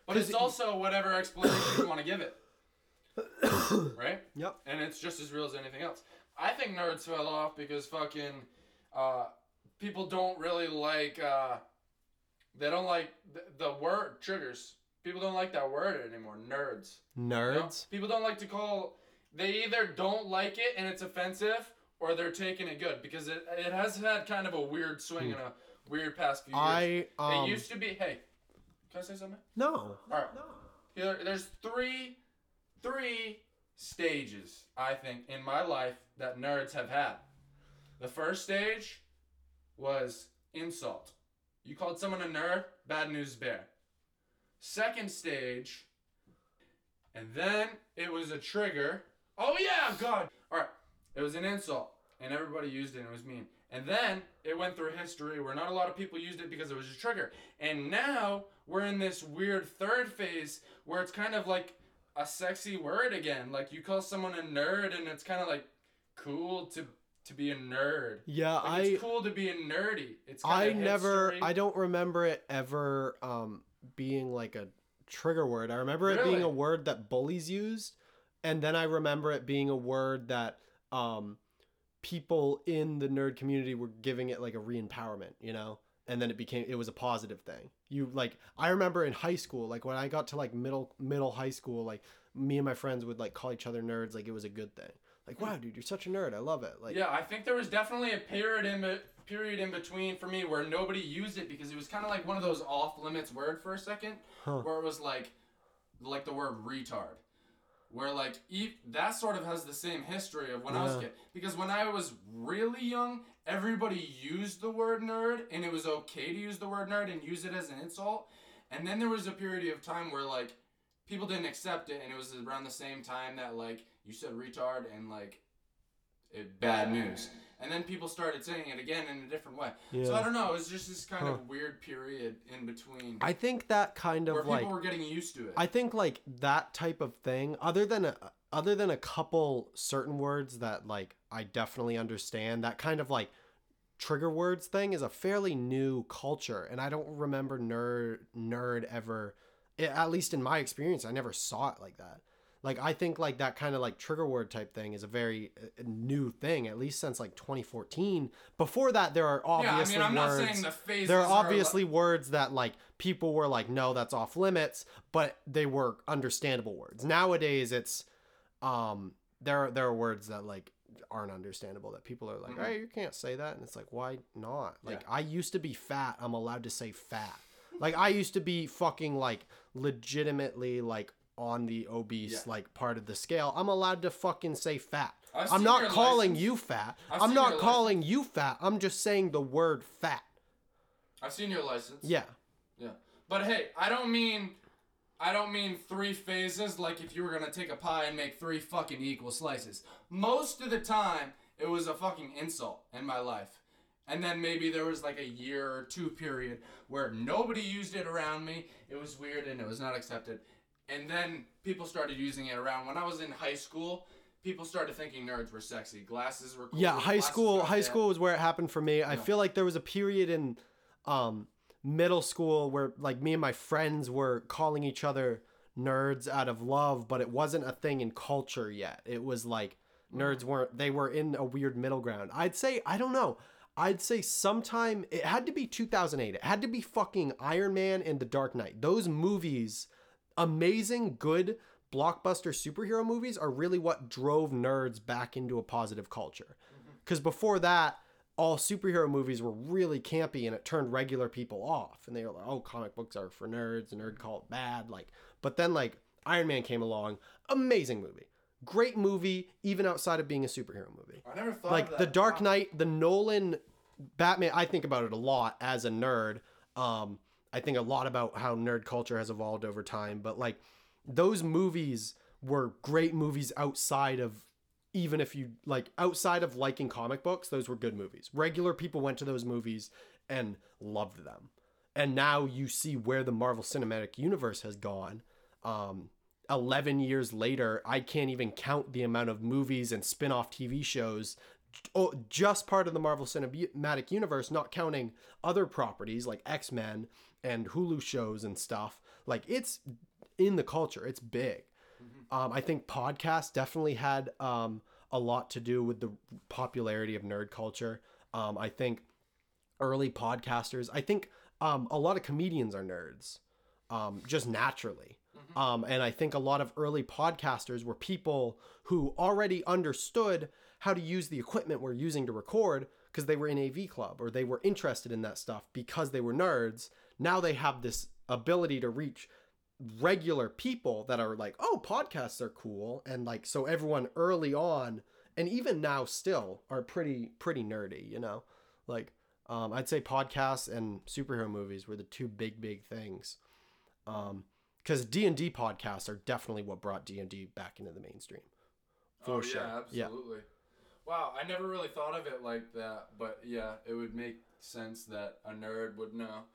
Speaker 2: But it's
Speaker 3: it-
Speaker 2: also whatever explanation you want to give it. (coughs) right?
Speaker 3: Yep.
Speaker 2: And it's just as real as anything else. I think nerds fell off because fucking uh, people don't really like uh, they don't like the, the word triggers. People don't like that word anymore. Nerds. you know?
Speaker 3: Nerds.
Speaker 2: People don't like to call. They either don't like it and it's offensive, or they're taking it good because it it has had kind of a weird swing in a weird past few years.
Speaker 3: I um.
Speaker 2: it used to be. Hey, can I say something?
Speaker 3: no.
Speaker 2: All right. No. Here, there's three, three stages I think in my life that nerds have had. The first stage was insult. You called someone a nerd, bad news bear. Second stage, and then it was a trigger. Oh yeah, God. All right, it was an insult, and everybody used it. and It was mean. And then it went through history where not a lot of people used it because it was a trigger. And now we're in this weird third phase where it's kind of like a sexy word again. Like you call someone a nerd, and it's kind of like cool to to be a nerd.
Speaker 3: Yeah,
Speaker 2: Like
Speaker 3: I.
Speaker 2: it's cool to be a nerdy. It's
Speaker 3: I never. I don't remember it ever um being like a trigger word. I remember it being a word that bullies used, and then I remember it being a word that um people in the nerd community were giving it like a re-empowerment, you know. And then it became it was a positive thing. You like I remember in high school, like when I got to like middle middle high school, like me and my friends would like call each other nerds, like it was a good thing. Like wow, dude, you're such a nerd. I love it. Like
Speaker 2: yeah, I think there was definitely a period in be- period in between for me where nobody used it because it was kind of like one of those off limits word for a second,
Speaker 3: Huh.
Speaker 2: where it was like like the word retard. Where like e- that sort of has the same history of when I was a kid. Because when I was really young, everybody used the word nerd, and it was okay to use the word nerd and use it as an insult. And then there was a period of time where like people didn't accept it, and it was around the same time that like you said retard and like it, bad news. And then people started saying it again in a different way.
Speaker 3: Yeah.
Speaker 2: So I don't know. It was just this kind
Speaker 3: Huh.
Speaker 2: of weird period in between
Speaker 3: I think that kind of
Speaker 2: where
Speaker 3: of
Speaker 2: people
Speaker 3: like
Speaker 2: were getting used to it.
Speaker 3: I think like that type of thing, other than a, other than a couple certain words that like I definitely understand, that kind of like trigger words thing is a fairly new culture, and I don't remember nerd nerd ever, at least in my experience, I never saw it like that. Like I think like that kind of like trigger word type thing is a very uh, new thing, at least since like 2014. Before that, there are obviously
Speaker 2: Yeah, I
Speaker 3: obviously
Speaker 2: mean, I'm not
Speaker 3: words.
Speaker 2: saying the phases.
Speaker 3: there are
Speaker 2: are
Speaker 3: obviously words that like people were like, no, that's off limits, but they were understandable words. Nowadays, it's um there are, there are words that like aren't understandable that people are like,
Speaker 2: Mhm.
Speaker 3: hey, you can't say that, and it's like, why not? Like
Speaker 2: Yeah.
Speaker 3: I used to be fat, I'm allowed to say fat. Like I used to be fucking like legitimately like on the obese
Speaker 2: Yeah.
Speaker 3: like part of the scale. I'm allowed to fucking say fat.
Speaker 2: I've
Speaker 3: I'm not calling
Speaker 2: license.
Speaker 3: you fat.
Speaker 2: I've
Speaker 3: I'm not calling you fat. I'm just saying the word fat.
Speaker 2: I've seen your license.
Speaker 3: Yeah.
Speaker 2: Yeah. But hey, I don't mean I don't mean three phases like if you were gonna take a pie and make three fucking equal slices. Most of the time it was a fucking insult in my life. And then maybe there was like a year or two period where nobody used it around me. It was weird and it was not accepted. And then people started using it around. When I was in high school, people started thinking nerds were sexy. Glasses were cool.
Speaker 3: Yeah, high
Speaker 2: glasses
Speaker 3: school. High
Speaker 2: yeah.
Speaker 3: school was where it happened for me. I feel like there was a period in um, middle school where like me and my friends were calling each other nerds out of love, but it wasn't a thing in culture yet. It was like nerds weren't. They were in a weird middle ground. I'd say I don't know. I'd say sometime it had to be 2008. It had to be fucking Iron Man and The Dark Knight. Those movies, amazing, good blockbuster superhero movies, are really what drove nerds back into a positive culture. Because before that, all superhero movies were really campy and it turned regular people off. And they were like, oh, comic books are for nerds nerd call it bad. Like, but then like Iron Man came along, amazing movie. Great movie, even outside of being a superhero movie
Speaker 2: I never thought
Speaker 3: like the Dark Knight, the Nolan Batman. I think about it a lot as a nerd. Um, I think a lot about how nerd culture has evolved over time. But like those movies were great movies outside of even if you like outside of liking comic books, those were good movies. Regular people went to those movies and loved them. And now you see where the Marvel Cinematic Universe has gone. Um, 11 years later, I can't even count the amount of movies and spin off TV shows, oh, just part of the Marvel Cinematic Universe, not counting other properties like X Men and Hulu shows and stuff. Like, it's in the culture, it's big. Um, I think podcasts definitely had um, a lot to do with the popularity of nerd culture. Um, I think early podcasters, I think um, a lot of comedians are nerds um, just naturally. Um, and I think a lot of early podcasters were people who already understood how to use the equipment we're using to record because they were in AV Club or they were interested in that stuff because they were nerds. Now they have this ability to reach regular people that are like, oh, podcasts are cool. And like, so everyone early on, and even now still, are pretty, pretty nerdy, you know? Like, um, I'd say podcasts and superhero movies were the two big, big things. Um, because D and D podcasts are definitely what brought D and D back into the mainstream. For
Speaker 2: oh,
Speaker 3: sure.
Speaker 2: Yeah,
Speaker 3: Yeah.
Speaker 2: absolutely. Wow, I never really thought of it like that, but yeah, it would make sense that a nerd would know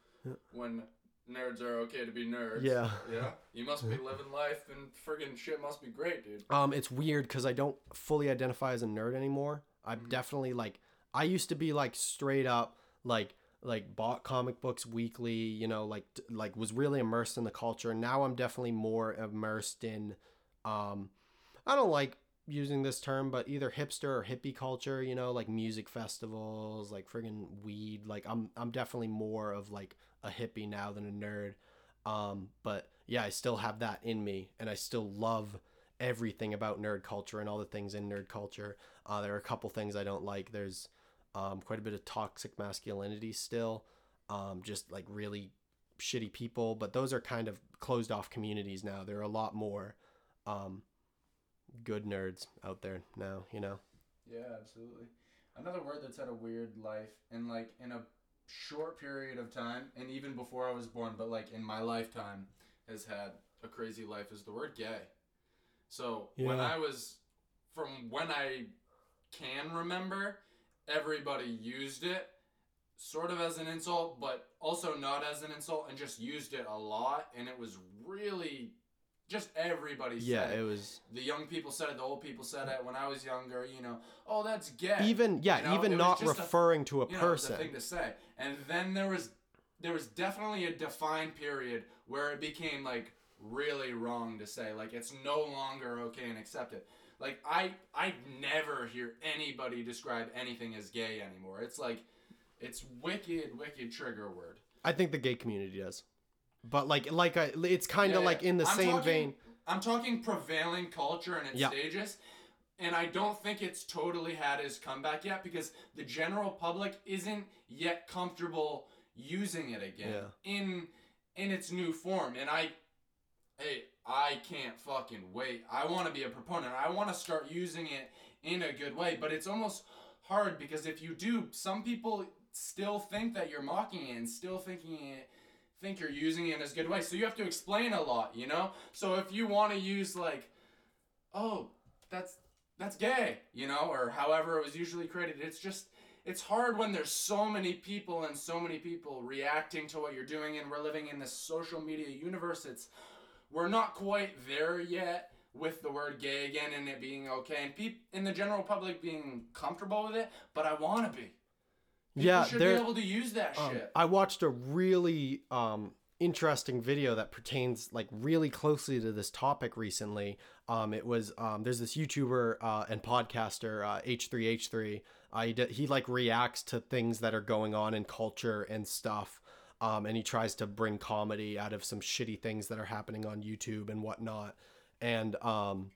Speaker 2: when nerds are okay to be nerds.
Speaker 3: Yeah.
Speaker 2: Yeah. You must be living life and friggin' shit must be great, dude.
Speaker 3: Um, it's weird because I don't fully identify as a nerd anymore. I'm
Speaker 2: Mhm.
Speaker 3: definitely like I used to be like straight up like like bought comic books weekly, you know, like like was really immersed in the culture. Now I'm definitely more immersed in um I don't like using this term, but either hipster or hippie culture, you know, like music festivals, like friggin' weed. Like I'm I'm definitely more of like a hippie now than a nerd. Um, but yeah, I still have that in me, and I still love everything about nerd culture and all the things in nerd culture. Uh, there are a couple things I don't like. There's um, quite a bit of toxic masculinity still, um, just like really shitty people. But those are kind of closed off communities now. There are a lot more um, good nerds out there now. You know.
Speaker 2: Yeah, absolutely. Another word that's had a weird life and like in a short period of time, and even before I was born, but like in my lifetime, has had a crazy life is the word gay. So when I was, from when I can remember, everybody used it sort of as an insult, but also not as an insult, and just used it a lot, and it was really just everybody
Speaker 3: Yeah,
Speaker 2: said
Speaker 3: it was
Speaker 2: the young people said it, the old people said it. When I was younger, you know, oh, that's gay.
Speaker 3: even yeah,
Speaker 2: You know,
Speaker 3: even not
Speaker 2: just a-
Speaker 3: referring to a
Speaker 2: you know,
Speaker 3: person.
Speaker 2: the thing to say. And then there was there was definitely a defined period where it became like really wrong to say. Like it's no longer okay and accepted. Like I I never hear anybody describe anything as gay anymore. It's like it's wicked, wicked trigger word.
Speaker 3: I think the gay community does, but like like I, it's kind of
Speaker 2: Yeah,
Speaker 3: like
Speaker 2: yeah.
Speaker 3: in the
Speaker 2: I'm
Speaker 3: same
Speaker 2: talking-
Speaker 3: vein.
Speaker 2: I'm talking prevailing culture and its
Speaker 3: Yeah.
Speaker 2: stages. And I don't think it's totally had his comeback yet because the general public isn't yet comfortable using it again in in its new form. And I hey, I can't fucking wait. I want to be a proponent. I want to start using it in a good way, but it's almost hard because if you do, some people still think that you're mocking it and still thinking it think you're using it in a good way. So you have to explain a lot, you know? So if you want to use like oh, that's that's gay, you know, or however it was usually created, it's just it's hard when there's so many people and so many people reacting to what you're doing and we're living in this social media universe. It's we're not quite there yet with the word gay again and it being okay and peop in the general public being comfortable with it, but I want to be. People
Speaker 3: Yeah,
Speaker 2: should be able to use that
Speaker 3: Um,
Speaker 2: shit.
Speaker 3: I watched a really um, interesting video that pertains like really closely to this topic recently. Um, it was um, there's this YouTuber uh, and podcaster uh, H3H3. Uh, he, he like reacts to things that are going on in culture and stuff. Um, and he tries to bring comedy out of some shitty things that are happening on YouTube and whatnot. And um,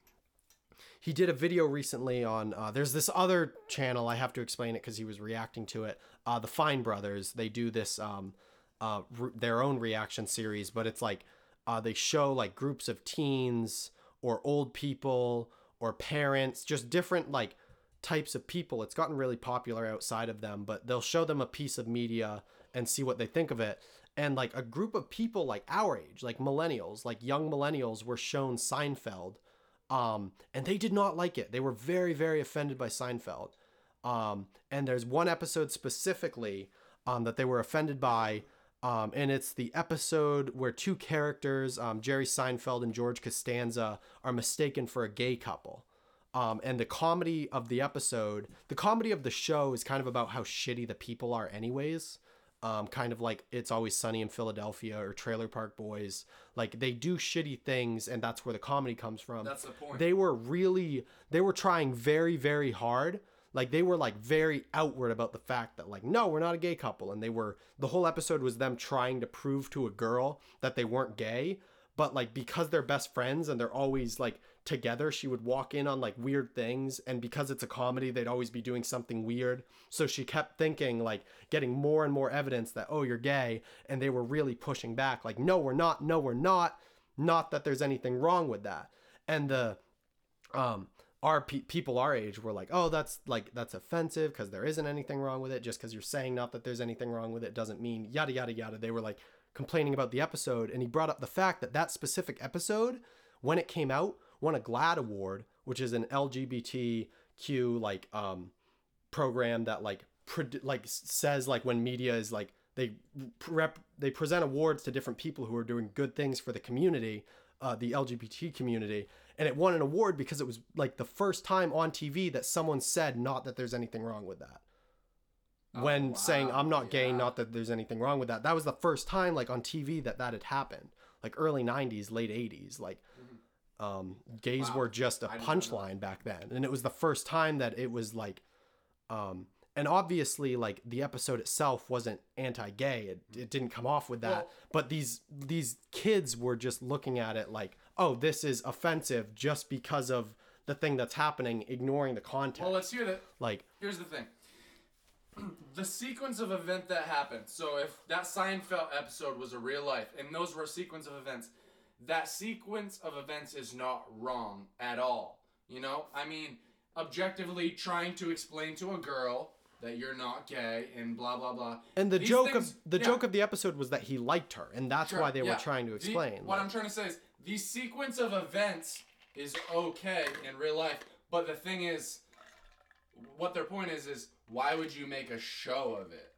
Speaker 3: he did a video recently on uh, there's this other channel i have to explain it because he was reacting to it uh, the fine brothers they do this um, uh, re- their own reaction series but it's like uh, they show like groups of teens or old people or parents just different like types of people it's gotten really popular outside of them but they'll show them a piece of media and see what they think of it and like a group of people like our age like millennials like young millennials were shown seinfeld um, and they did not like it. They were very, very offended by Seinfeld. Um, and there's one episode specifically um, that they were offended by, um, and it's the episode where two characters, um, Jerry Seinfeld and George Costanza, are mistaken for a gay couple. Um, and the comedy of the episode, the comedy of the show is kind of about how shitty the people are, anyways. Um, kind of like It's Always Sunny in Philadelphia or Trailer Park Boys. Like they do shitty things, and that's where the comedy comes from
Speaker 2: That's the point.
Speaker 3: they were really they were trying very very hard like they were like very outward about the fact that like no we're not a gay couple. And they were the whole episode was them trying to prove to a girl that they weren't gay. But like because they're best friends and they're always like together she would walk in on like weird things. And because it's a comedy they'd always be doing something weird. So she kept thinking like getting more and more evidence that oh you're gay. And they were really pushing back like no we're not no we're not. Not that there's anything wrong with that. And the um our pe- people our age were like oh that's like that's offensive because there isn't anything wrong with it. Just because you're saying not that there's anything wrong with it doesn't mean yada yada yada. They were like complaining about the episode and he brought up the fact that that specific episode when it came out won a GLAAD award which is an lgbtq like um program that like like says like when media is like they rep they present awards to different people who are doing good things for the community uh, the lgbt community and it won an award because it was like the first time on tv that someone said not that there's anything wrong with that when
Speaker 2: wow,
Speaker 3: saying i'm not gay
Speaker 2: yeah.
Speaker 3: not that there's anything wrong with that that was the first time like on tv that that had happened like early 90s late 80s like um, gays
Speaker 2: Mm-hmm. Wow.
Speaker 3: were just a
Speaker 2: I didn't know that.
Speaker 3: punchline back then and it was the first time that it was like um, and obviously like the episode itself wasn't anti-gay it, it didn't come off with that
Speaker 2: Well-
Speaker 3: but these these kids were just looking at it like oh this is offensive just because of the thing that's happening ignoring the context
Speaker 2: well, let's hear that.
Speaker 3: like
Speaker 2: Here's the thing. (clears throat) the sequence of event that happened. So if that Seinfeld episode was a real life, and those were a sequence of events, that sequence of events is not wrong at all. You know, I mean, objectively trying to explain to a girl that you're not gay and blah blah blah.
Speaker 3: and the
Speaker 2: These
Speaker 3: joke
Speaker 2: things-
Speaker 3: of the
Speaker 2: yeah.
Speaker 3: joke of the episode was that he liked her and that's
Speaker 2: Sure,
Speaker 3: why they
Speaker 2: yeah.
Speaker 3: were trying to
Speaker 2: The-
Speaker 3: explain
Speaker 2: what
Speaker 3: like-
Speaker 2: I'm trying to say is the sequence of events is okay in real life, but the thing is, what their point is is why would you make a show of it?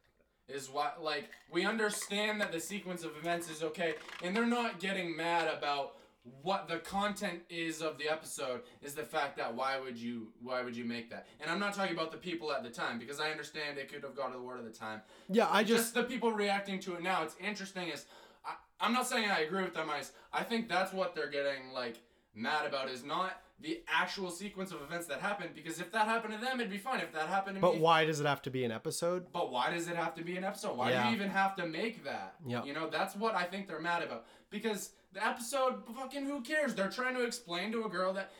Speaker 2: Is why like we understand that the sequence of events is okay, and they're not getting mad about what the content is of the episode is the fact that why would you why would you make that and i'm not talking about the people at the time because i understand it could have gone to the word at the time
Speaker 3: yeah i
Speaker 2: just,
Speaker 3: just
Speaker 2: the people reacting to it now. It's interesting is I, I'm not saying I agree with them. I, I think that's what they're getting like mad about is not the actual sequence of events that happened because if that happened to them, it'd be fine. If that happened to
Speaker 3: But
Speaker 2: me,
Speaker 3: why does it have to be an episode?
Speaker 2: but why does it have to be an episode? Why do you even have to make that?
Speaker 3: Yeah.
Speaker 2: You know, that's what I think they're mad about. Because the episode, fucking who cares? They're trying to explain to a girl that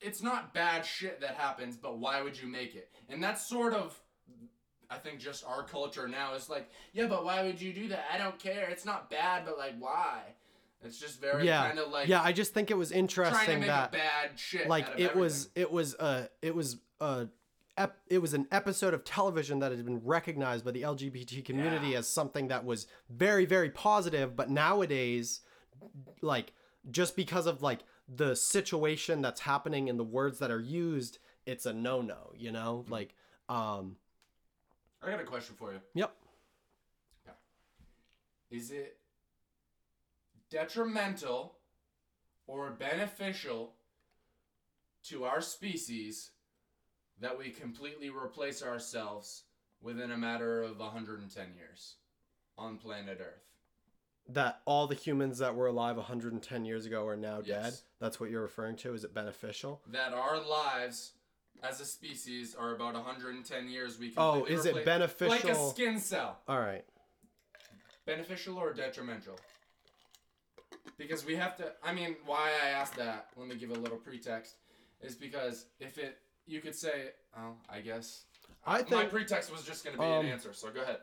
Speaker 2: it's not bad shit that happens, but why would you make it? And that's sort of, I think, just our culture now is like, yeah, but why would you do that? I don't care. It's not bad, but like, why? It's just very
Speaker 3: yeah,
Speaker 2: kind of like
Speaker 3: yeah. I just think it was
Speaker 2: trying to
Speaker 3: interesting that
Speaker 2: bad shit.
Speaker 3: like it was it was uh it was uh ep- it was an episode of television that had been recognized by the LGBT community
Speaker 2: Yeah.
Speaker 3: as something that was very very positive but nowadays like just because of like the situation that's happening and the words that are used it's a no-no you know
Speaker 2: Mm-hmm.
Speaker 3: like um
Speaker 2: I got a question for you.
Speaker 3: yep.
Speaker 2: Is it detrimental or beneficial to our species that we completely replace ourselves within a matter of 110 years on planet Earth?
Speaker 3: that all the humans that were alive 110 years ago are now dead? That's what you're referring to? Is it beneficial?
Speaker 2: That our lives as a species are about 110 years we
Speaker 3: can
Speaker 2: Oh,
Speaker 3: is it beneficial?
Speaker 2: Like a skin cell.
Speaker 3: all right
Speaker 2: beneficial or detrimental? Because we have to. I mean, why I asked that? Let me give a little pretext. Is because if it, you could say, oh, I guess.
Speaker 3: I think my
Speaker 2: pretext was just going to be
Speaker 3: um,
Speaker 2: an answer. So go ahead.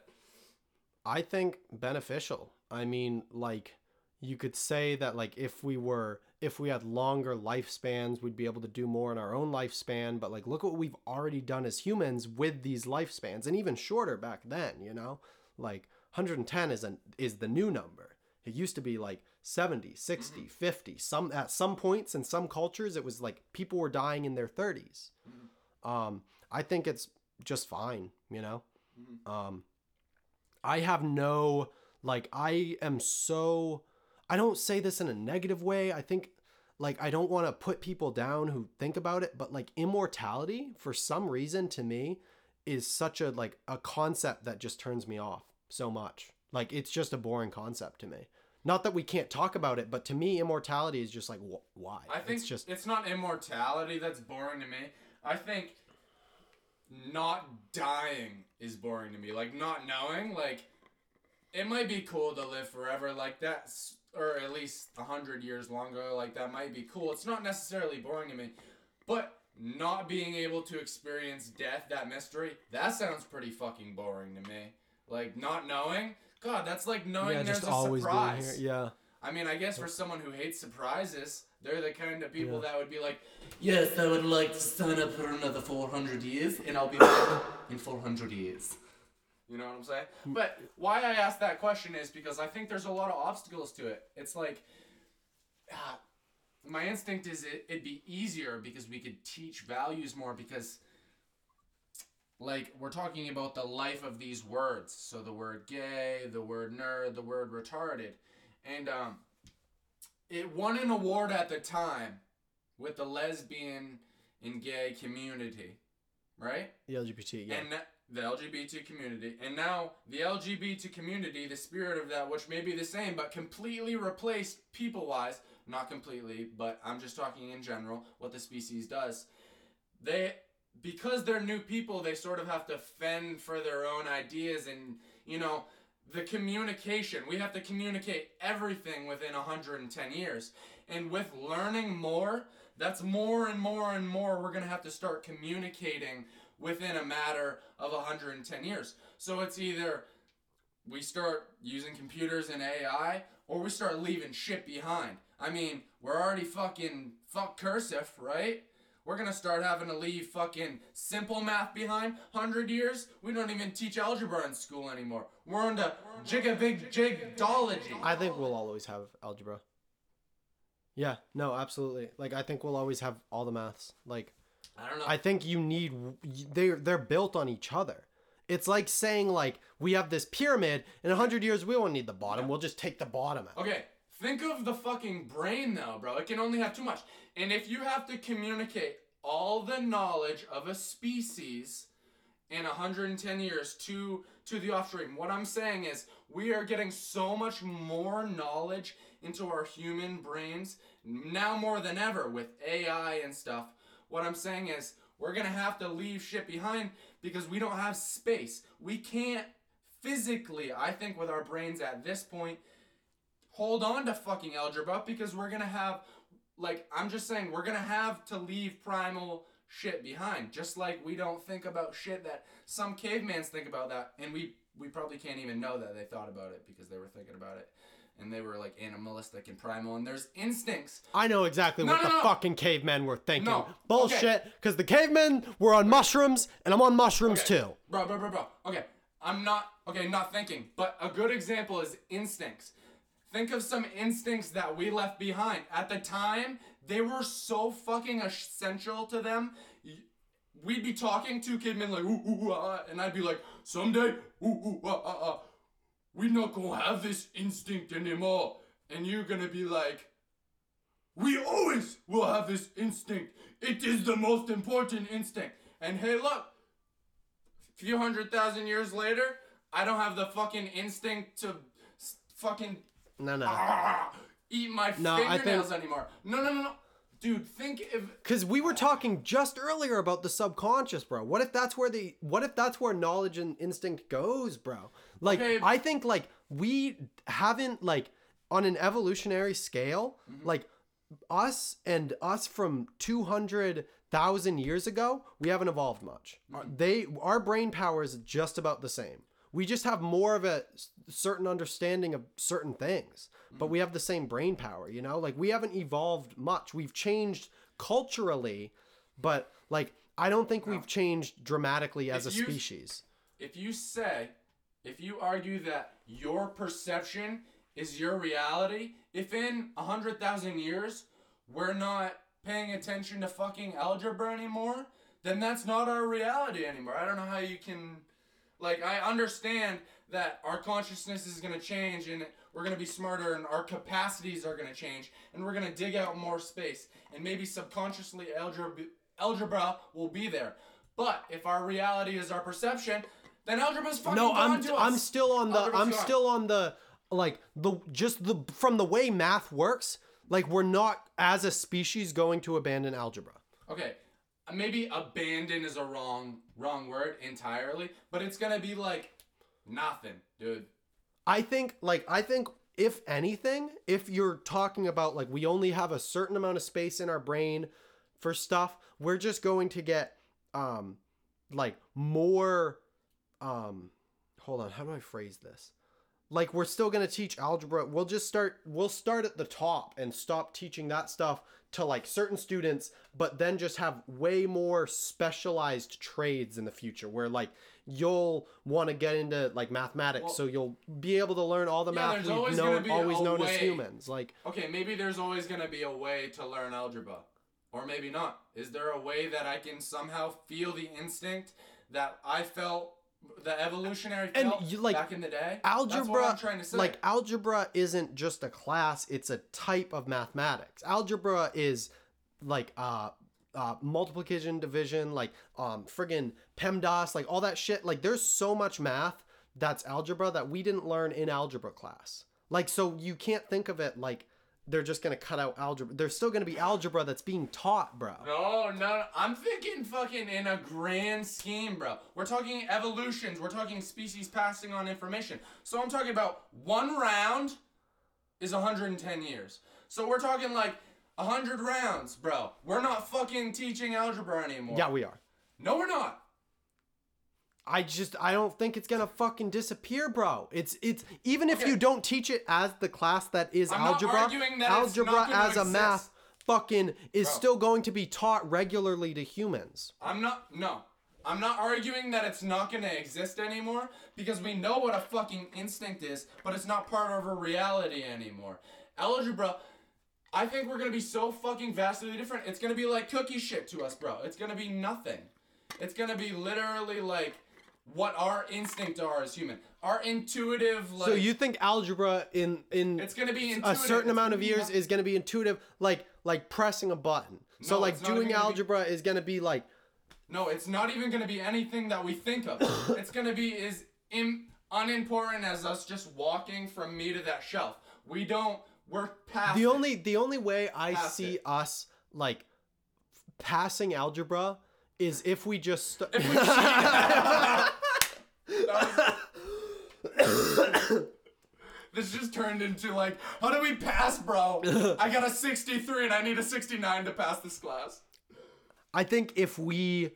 Speaker 3: I think beneficial. I mean, like you could say that like if we were if we had longer lifespans, we'd be able to do more in our own lifespan, but like look what we've already done as humans with these lifespans and even shorter back then, you know? Like 110 is an is the new number. It used to be like 70, 60, 50. Some at some points in some cultures it was like people were dying in their 30s. Um I think it's just fine, you know? Um I have no like I am so I don't say this in a negative way. I think like I don't want to put people down who think about it, but like immortality for some reason to me is such a like a concept that just turns me off so much. Like it's just a boring concept to me. Not that we can't talk about it, but to me immortality is just like wh- why?
Speaker 2: I think
Speaker 3: it's just
Speaker 2: it's not immortality that's boring to me. I think not dying is boring to me. Like not knowing, like it might be cool to live forever like that, or at least a hundred years longer. Like that might be cool. It's not necessarily boring to me, but not being able to experience death, that mystery, that sounds pretty fucking boring to me. Like not knowing, God, that's like knowing
Speaker 3: yeah,
Speaker 2: there's
Speaker 3: just
Speaker 2: a
Speaker 3: always
Speaker 2: surprise.
Speaker 3: being here. Yeah.
Speaker 2: I mean, I guess for someone who hates surprises, they're the kind of people
Speaker 3: Yeah.
Speaker 2: that would be like, Yes, I would like to sign up for another 400 years, and I'll be back in 400 years. You know what I'm saying? But why I asked that question is because I think there's a lot of obstacles to it. It's like, ah, my instinct is it, it'd be easier because we could teach values more because like we're talking about the life of these words so the word gay the word nerd the word retarded and um it won an award at the time with the lesbian and gay community right
Speaker 3: The LGBT. Yeah.
Speaker 2: and the LGBT community, and now the LGBT community, the spirit of that, which may be the same, but completely replaced people wise, not completely, but I'm just talking in general, what the species does. They, because they're new people, they sort of have to fend for their own ideas, and, you know, the communication, we have to communicate everything within 110 years. And with learning more, that's more and more and more we're going to have to start communicating within a matter of 110 years. So it's either we start using computers and AI or we start leaving shit behind. I mean, we're already fucking fuck cursive, right? We're gonna start having to leave fucking simple math behind. Hundred years, we don't even teach algebra in school anymore. We're into jigabig jigdology.
Speaker 3: I think we'll always have algebra. Yeah, no, absolutely. Like I think we'll always have all the maths. Like
Speaker 2: I don't know.
Speaker 3: I think you need they they're built on each other. It's like saying like we have this pyramid in 100 years we won't need the bottom. We'll just take the bottom out.
Speaker 2: Okay, think of the fucking brain though, bro. It can only have too much. And if you have to communicate all the knowledge of a species in 110 years to to the off stream. What I'm saying is we are getting so much more knowledge into our human brains now more than ever with AI and stuff. What I'm saying is we're going to have to leave shit behind because we don't have space. We can't physically, I think with our brains at this point hold on to fucking algebra because we're going to have like I'm just saying we're going to have to leave primal shit behind. Just like we don't think about shit that some cavemans think about that, and we we probably can't even know that they thought about it because they were thinking about it, and they were like animalistic and primal, and there's instincts.
Speaker 3: I know exactly
Speaker 2: No,
Speaker 3: what
Speaker 2: no,
Speaker 3: the
Speaker 2: no.
Speaker 3: fucking cavemen were thinking.
Speaker 2: No,
Speaker 3: Bullshit. Because the cavemen were on mushrooms, and I'm on mushrooms
Speaker 2: Okay.
Speaker 3: too.
Speaker 2: Bro, bro, bro, bro. Okay, I'm not okay, not thinking, but a good example is instincts. Think of some instincts that we left behind. At the time, they were so fucking essential to them. We'd be talking to kidmen like, ooh, ooh, ah," and I'd be like, someday, ooh, ooh, ah, ah, ah, we not gonna have this instinct anymore. And you're gonna be like, we always will have this instinct. It is the most important instinct. And hey, look, a few hundred thousand years later, I don't have the fucking instinct to fucking
Speaker 3: No, no.
Speaker 2: ah, (laughs) eat my
Speaker 3: No, I think-
Speaker 2: fingernails anymore. No, no, no, no. Dude, think if
Speaker 3: Because we were talking just earlier about the subconscious, bro. What if that's where the what if that's where knowledge and instinct goes, bro? Like
Speaker 2: Okay.
Speaker 3: I think like we haven't like on an evolutionary scale,
Speaker 2: Mm-hmm.
Speaker 3: like us and us from two hundred thousand years ago, we haven't evolved much.
Speaker 2: Mm-hmm.
Speaker 3: They our brain power is just about the same. We just have more of a certain understanding of certain things,
Speaker 2: Mm-hmm.
Speaker 3: but we have the same brain power, you know? Like we haven't evolved much. We've changed culturally, but like I don't think we've changed dramatically as a
Speaker 2: you-
Speaker 3: species.
Speaker 2: if you say, if you argue that your perception is your reality, if in a hundred thousand years we're not paying attention to fucking algebra anymore, then that's not our reality anymore. I don't know how you can, like, I understand that our consciousness is gonna change and we're gonna be smarter and our capacities are gonna change and we're gonna dig out more space and maybe subconsciously algebra algebra will be there. But if our reality is our perception, then algebra's fucking
Speaker 3: No, I'm
Speaker 2: to.
Speaker 3: I'm still on the
Speaker 2: Algebra's
Speaker 3: I'm
Speaker 2: gone.
Speaker 3: still on the like the just the from the way math works, like we're not as a species going to abandon algebra.
Speaker 2: Okay, maybe abandon is a wrong wrong word entirely, but it's gonna be like nothing, dude.
Speaker 3: I think like I think if anything, if you're talking about like we only have a certain amount of space in our brain for stuff, we're just going to get um like more um hold on, how do I phrase this? Like we're still going to teach algebra. We'll just start we'll start at the top and stop teaching that stuff to like certain students, but then just have way more specialized trades in the future where like you'll want to get into like mathematics
Speaker 2: Well-
Speaker 3: so you'll be able to learn all the
Speaker 2: Yeah,
Speaker 3: math we've
Speaker 2: always
Speaker 3: known always known as humans. Like
Speaker 2: Okay, maybe there's always gonna be a way to learn algebra, or maybe not. Is there a way that I can somehow feel the instinct that I felt, the evolutionary
Speaker 3: And you, like,
Speaker 2: back in the day?
Speaker 3: algebra
Speaker 2: That's what I'm trying to say.
Speaker 3: like algebra isn't just a class it's a type of mathematics algebra is like uh uh, multiplication division like um friggin pemdas like all that shit like there's so much math that's algebra that we didn't learn in algebra class like so you can't think of it like they're just gonna cut out algebra there's still gonna be algebra that's being taught bro
Speaker 2: No, no, no, I'm thinking fucking in a grand scheme, bro. We're talking evolutions. We're talking species passing on information. So I'm talking about one round is 110 years. So we're talking like 100 rounds, bro. We're not fucking teaching algebra anymore.
Speaker 3: yeah we are
Speaker 2: No, we're not.
Speaker 3: I just I don't think it's gonna fucking disappear, bro. It's it's even if
Speaker 2: Okay.
Speaker 3: you don't teach it as the class that is
Speaker 2: I'm
Speaker 3: algebra,
Speaker 2: that
Speaker 3: algebra as a math fucking is
Speaker 2: Bro.
Speaker 3: still going to be taught regularly to humans.
Speaker 2: I'm not. No. I'm not arguing that it's not gonna exist anymore because we know what a fucking instinct is, but it's not part of a reality anymore. Algebra, I think we're gonna be so fucking vastly different. It's gonna be like cookie shit to us, bro. It's gonna be nothing. It's gonna be literally like what our instinct are as human. Our intuitive like
Speaker 3: so you think algebra in in
Speaker 2: it's gonna be intuitive.
Speaker 3: a certain
Speaker 2: It's
Speaker 3: amount of years is to be intuitive like like pressing a button. so like doing
Speaker 2: gonna be-
Speaker 3: algebra is to be like
Speaker 2: No, it's not even gonna be anything that we think of. it's gonna be as Im- unimportant as us just walking from me to that shelf. We don't. We're past.
Speaker 3: The
Speaker 2: it.
Speaker 3: only the only way I
Speaker 2: Past
Speaker 3: see
Speaker 2: it.
Speaker 3: us like passing algebra is if we just st-
Speaker 2: If we (laughs) cheat- (laughs) this just turned into like, how do we pass, bro? (laughs) I got a 63 and I need a 69 to pass this class.
Speaker 3: I think if we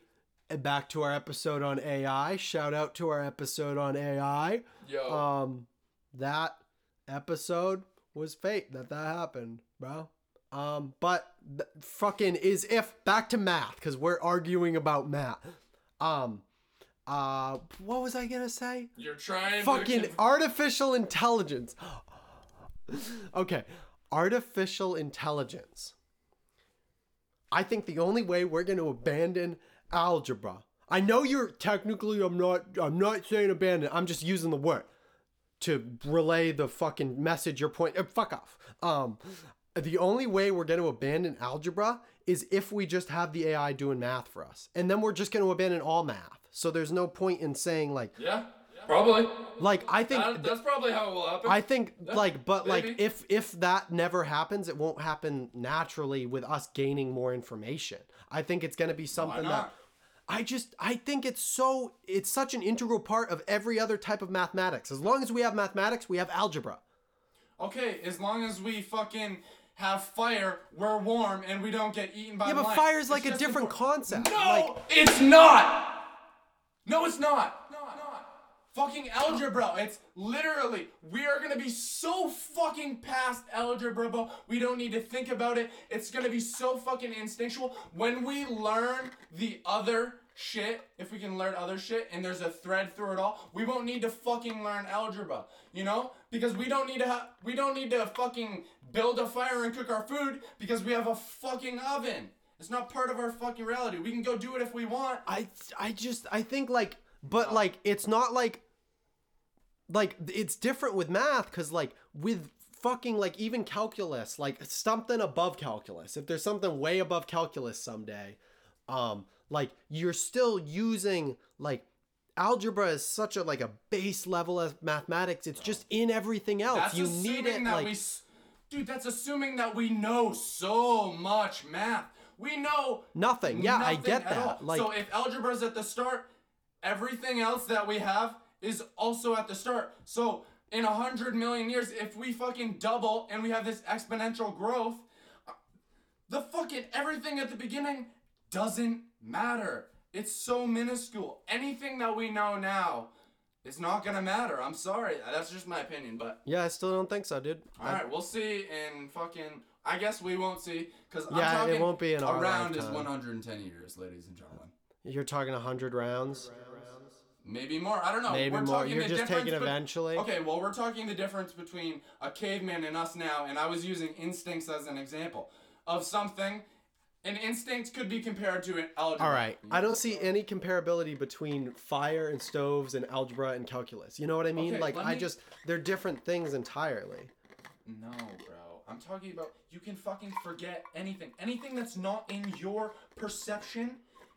Speaker 3: back to our episode on AI, shout out to our episode on AI.
Speaker 2: Yo.
Speaker 3: Um that episode was fate that that happened, bro. Um but th- fucking is if back to math cuz we're arguing about math. Um uh what was I to say?
Speaker 2: You're trying
Speaker 3: fucking
Speaker 2: to.
Speaker 3: artificial intelligence. (gasps) okay, artificial intelligence. I think the only way we're to abandon algebra. I know you're technically I'm not I'm not saying abandon. I'm just using the word to relay the fucking message your point uh, fuck off. Um the only way we're going to abandon algebra is if we just have the AI doing math for us. And then we're just going to abandon all math. So there's no point in saying like
Speaker 2: yeah, probably.
Speaker 3: like I think
Speaker 2: That, that's probably how it will happen.
Speaker 3: I think like but like if if that never happens, it won't happen naturally with us gaining more information. I think it's going to be something that? I just I think it's so it's such an integral part of every other type of mathematics. As long as we have mathematics, we have algebra.
Speaker 2: Okay, as long as we fucking have fire, we're warm, and we don't get eaten by
Speaker 3: Yeah, but fire's
Speaker 2: It's
Speaker 3: like a different
Speaker 2: important.
Speaker 3: concept.
Speaker 2: No,
Speaker 3: Like
Speaker 2: it's not. No, it's not. No, not. Fucking algebra. It's literally we are gonna be so fucking past algebra, bro. We don't need to think about it. It's gonna be so fucking instinctual when we learn the other shit. If we can learn other shit, and there's a thread through it all, we won't need to fucking learn algebra. You know, because we don't need to have we don't need to fucking build a fire and cook our food because we have a fucking oven. It's not part of our fucking reality. We can go do it if we want.
Speaker 3: I I just I think like but like it's not like like it's different with math cuz like with fucking like even calculus like something above calculus if there's something way above calculus someday um like you're still using like algebra is such a like a base level of mathematics it's just in everything else
Speaker 2: That's
Speaker 3: you
Speaker 2: assuming
Speaker 3: need it
Speaker 2: that
Speaker 3: like
Speaker 2: we, dude. That's assuming that we know so much math. We know
Speaker 3: nothing yeah i get that like
Speaker 2: so if algebra's at the start, everything else that we have is also at the start. So in a hundred million years, if we fucking double and we have this exponential growth, uh, the fucking everything at the beginning doesn't matter. It's so minuscule. Anything that we know now is not gonna matter. I'm sorry. That's just my opinion, but
Speaker 3: yeah i still don't think so dude I-
Speaker 2: all right, we'll see in fucking. I guess we won't see because
Speaker 3: Yeah, it won't be in our
Speaker 2: around is 110 years, ladies and gentlemen.
Speaker 3: you're talking 100 rounds rounds.
Speaker 2: Maybe more. I don't know.
Speaker 3: maybe
Speaker 2: we're
Speaker 3: more
Speaker 2: talking
Speaker 3: you're
Speaker 2: the
Speaker 3: just
Speaker 2: difference
Speaker 3: taking
Speaker 2: be-
Speaker 3: eventually
Speaker 2: Okay, well, we're talking the difference between a caveman and us now, and I was using instincts as an example of something. An instinct could be compared to an algebra.
Speaker 3: All right. I don't see any comparability between fire and stoves and algebra and calculus. You know what I mean?
Speaker 2: Okay,
Speaker 3: like
Speaker 2: let
Speaker 3: I
Speaker 2: me-
Speaker 3: just they're different things entirely.
Speaker 2: No, bro. I'm talking about you can fucking forget anything. Anything that's not in your perception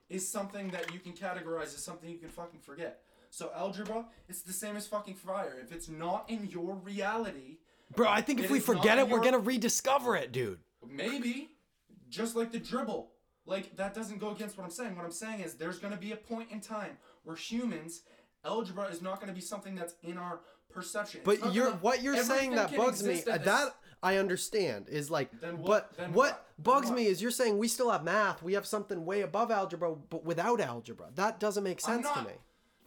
Speaker 2: is something that you can categorize as something you can fucking forget. So algebra, it's the same as fucking fire. If it's not in your reality,
Speaker 3: Bro, I think
Speaker 2: It
Speaker 3: if we
Speaker 2: is not
Speaker 3: forget it, we're
Speaker 2: your-
Speaker 3: going to rediscover it, dude.
Speaker 2: maybe just like the dribble. Like that doesn't go against what I'm saying. What I'm saying is there's going to be a point in time where humans algebra is not going to be something that's in our perception.
Speaker 3: But you're
Speaker 2: gonna-
Speaker 3: what you're saying that bugs me. That I understand is like
Speaker 2: Then what-
Speaker 3: but what,
Speaker 2: what?
Speaker 3: Bugs
Speaker 2: what?
Speaker 3: me is you're saying we still have math. We have something way above algebra but without algebra. That doesn't make sense to me.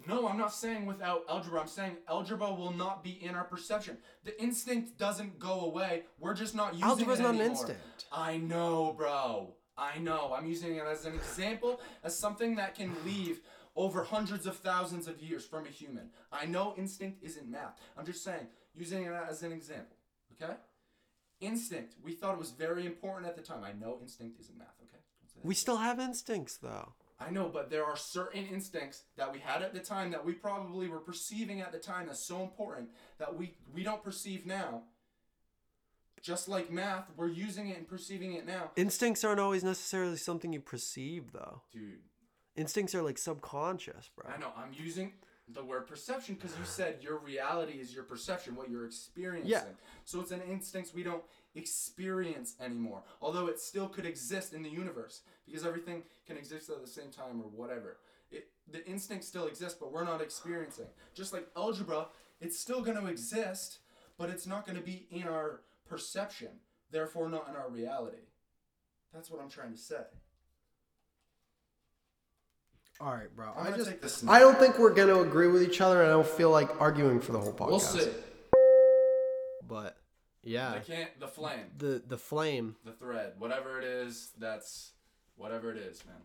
Speaker 2: No, I'm not saying without algebra. I'm saying algebra will not be in our perception. The instinct doesn't go away. We're just not using
Speaker 3: Algebra's
Speaker 2: it
Speaker 3: not an
Speaker 2: anymore.
Speaker 3: instinct.
Speaker 2: I know, bro. I know. I'm using it as an example, as something that can leave over hundreds of thousands of years from a human. I know instinct isn't math. I'm just saying, using it as an example. Okay? Instinct. We thought it was very important at the time. I know instinct isn't math. Okay? Don't say that.
Speaker 3: We still have instincts though.
Speaker 2: I know, but there are certain instincts that we had at the time that we probably were perceiving at the time as so important that we we don't perceive now. Just like math, we're using it and perceiving it now.
Speaker 3: Instincts aren't always necessarily something you perceive though.
Speaker 2: Dude,
Speaker 3: Instincts are like subconscious, bro.
Speaker 2: I know. I'm using the word perception because you said your reality is your perception, what you're experiencing. Yeah. So it's an instinct we don't experience anymore. Although it still could exist in the universe because everything can exist at the same time or whatever. It, the instinct still exists, but we're not experiencing. Just like algebra, it's still going to exist, but it's not going to be in our perception, therefore not in our reality. That's what I'm trying to say.
Speaker 3: All right, bro.
Speaker 2: I'm
Speaker 3: I just
Speaker 2: take this.
Speaker 3: I don't think we're gonna agree with each other, and I don't feel like arguing for the whole podcast.
Speaker 2: We'll see.
Speaker 3: But yeah,
Speaker 2: The can't the flame.
Speaker 3: the the flame.
Speaker 2: the thread, whatever it is, that's whatever it is, man.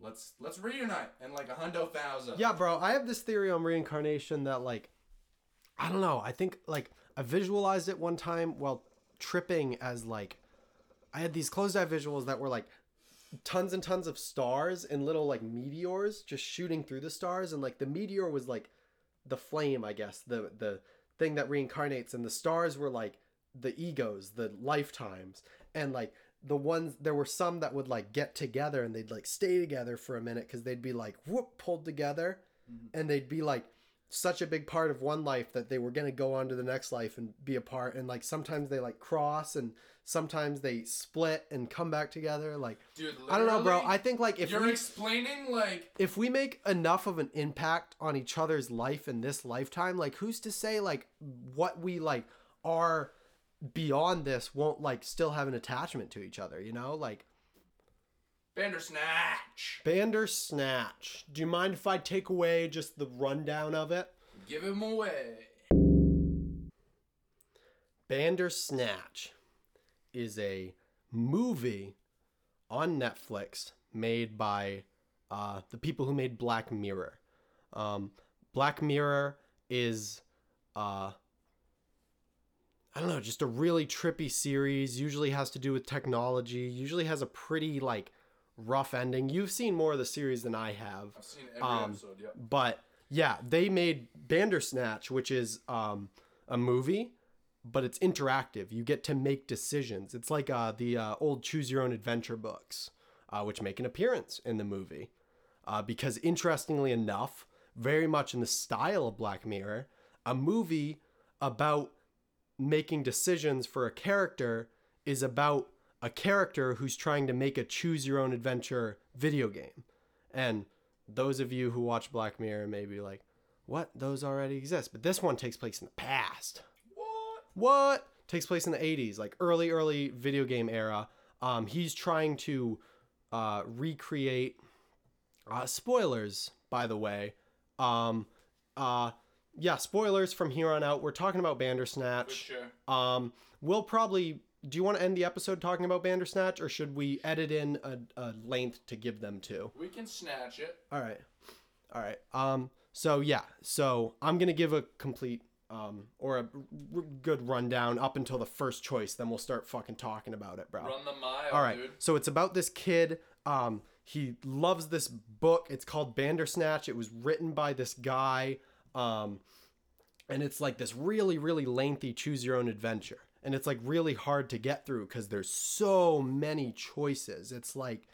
Speaker 2: Let's let's reunite in like a hundo thousand.
Speaker 3: Yeah, bro. I have this theory on reincarnation that like, I don't know. I think like I visualized it one time while tripping as like, I had these closed eye visuals that were like tons and tons of stars and little like meteors just shooting through the stars and like the meteor was like the flame i guess the the thing that reincarnates and the stars were like the egos the lifetimes and like the ones there were some that would like get together and they'd like stay together for a minute because they'd be like whoop pulled together. Mm-hmm. And they'd be like such a big part of one life that they were going to go on to the next life and be a part. And like sometimes they like cross and sometimes they split and come back together. Like
Speaker 2: Dude,
Speaker 3: I don't know, bro. I think like if
Speaker 2: you're
Speaker 3: we
Speaker 2: explaining like
Speaker 3: if we make enough of an impact on each other's life in this lifetime, like who's to say like what we like are beyond this won't like still have an attachment to each other, you know? Like
Speaker 2: Bandersnatch.
Speaker 3: Bandersnatch. Do you mind if I take away just the rundown of it?
Speaker 2: Give him away.
Speaker 3: Bandersnatch is a movie on Netflix made by uh, the people who made Black Mirror. Um, Black Mirror is, uh, I don't know, just a really trippy series. Usually has to do with technology. Usually has a pretty like rough ending. You've seen more of the series than I have.
Speaker 2: I've seen every
Speaker 3: Um,
Speaker 2: episode. Yep.
Speaker 3: But yeah, they made Bandersnatch, which is um, a movie, but it's interactive. You get to make decisions. It's like uh, the uh, old Choose Your Own Adventure books, uh, which make an appearance in the movie. Uh, because interestingly enough, very much in the style of Black Mirror, a movie about making decisions for a character is about a character who's trying to make a choose your own adventure video game. And those of you who watch Black Mirror may be like, what? Those already exist. But this one takes place in the past.
Speaker 2: What?
Speaker 3: What? Takes place in the 80s, like early, early video game era. Um, he's trying to uh, recreate. Uh, spoilers, by the way. Um, uh, yeah, spoilers from here on out. We're talking about
Speaker 2: For
Speaker 3: Bandersnatch.
Speaker 2: sure.
Speaker 3: Um, we'll probably. Do you want to end the episode talking about Bandersnatch, or should we edit in a, a length to give them to?
Speaker 2: We can snatch it.
Speaker 3: All right, all right. Um, so yeah, so I'm gonna give a complete um or a r- good rundown up until the first choice. Then we'll start fucking talking about it, bro.
Speaker 2: Run the mile,
Speaker 3: All right.
Speaker 2: dude.
Speaker 3: So it's about this kid. Um, he loves this book. It's called Bandersnatch. It was written by this guy. Um, and it's like this really, really lengthy choose your own adventure. And it's like really hard to get through because there's so many choices. It's like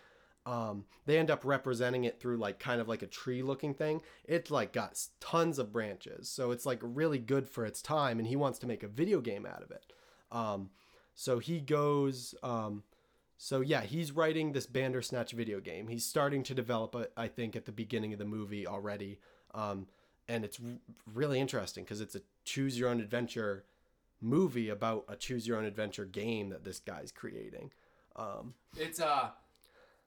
Speaker 3: um, they end up representing it through like kind of like a tree looking thing. It's like got tons of branches. So it's like really good for its time. And he wants to make a video game out of it. Um, so he goes. Um, so yeah, he's writing this Bandersnatch video game. He's starting to develop it, I think, at the beginning of the movie already. Um, and it's really interesting because it's a choose your own adventure movie about a choose your own adventure game that this guy's creating. Um,
Speaker 2: It's uh,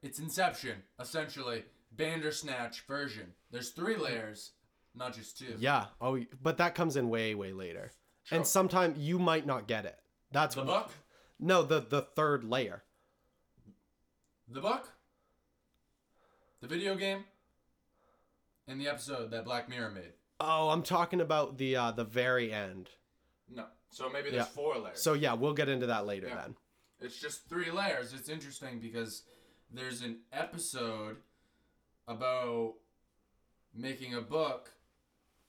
Speaker 2: it's Inception essentially. Bandersnatch version. There's three layers, not just two.
Speaker 3: yeah. Oh, but that comes in way, way later.
Speaker 2: Sure.
Speaker 3: And sometime you might not get it. That's
Speaker 2: The book.
Speaker 3: No, the the third layer.
Speaker 2: The book. The video game. And the episode that Black Mirror made.
Speaker 3: Oh, I'm talking about the uh, the very end.
Speaker 2: No. So maybe there's
Speaker 3: Yeah.
Speaker 2: four layers.
Speaker 3: So yeah, we'll get into that later
Speaker 2: Yeah.
Speaker 3: then.
Speaker 2: It's just three layers. It's interesting because there's an episode about making a book,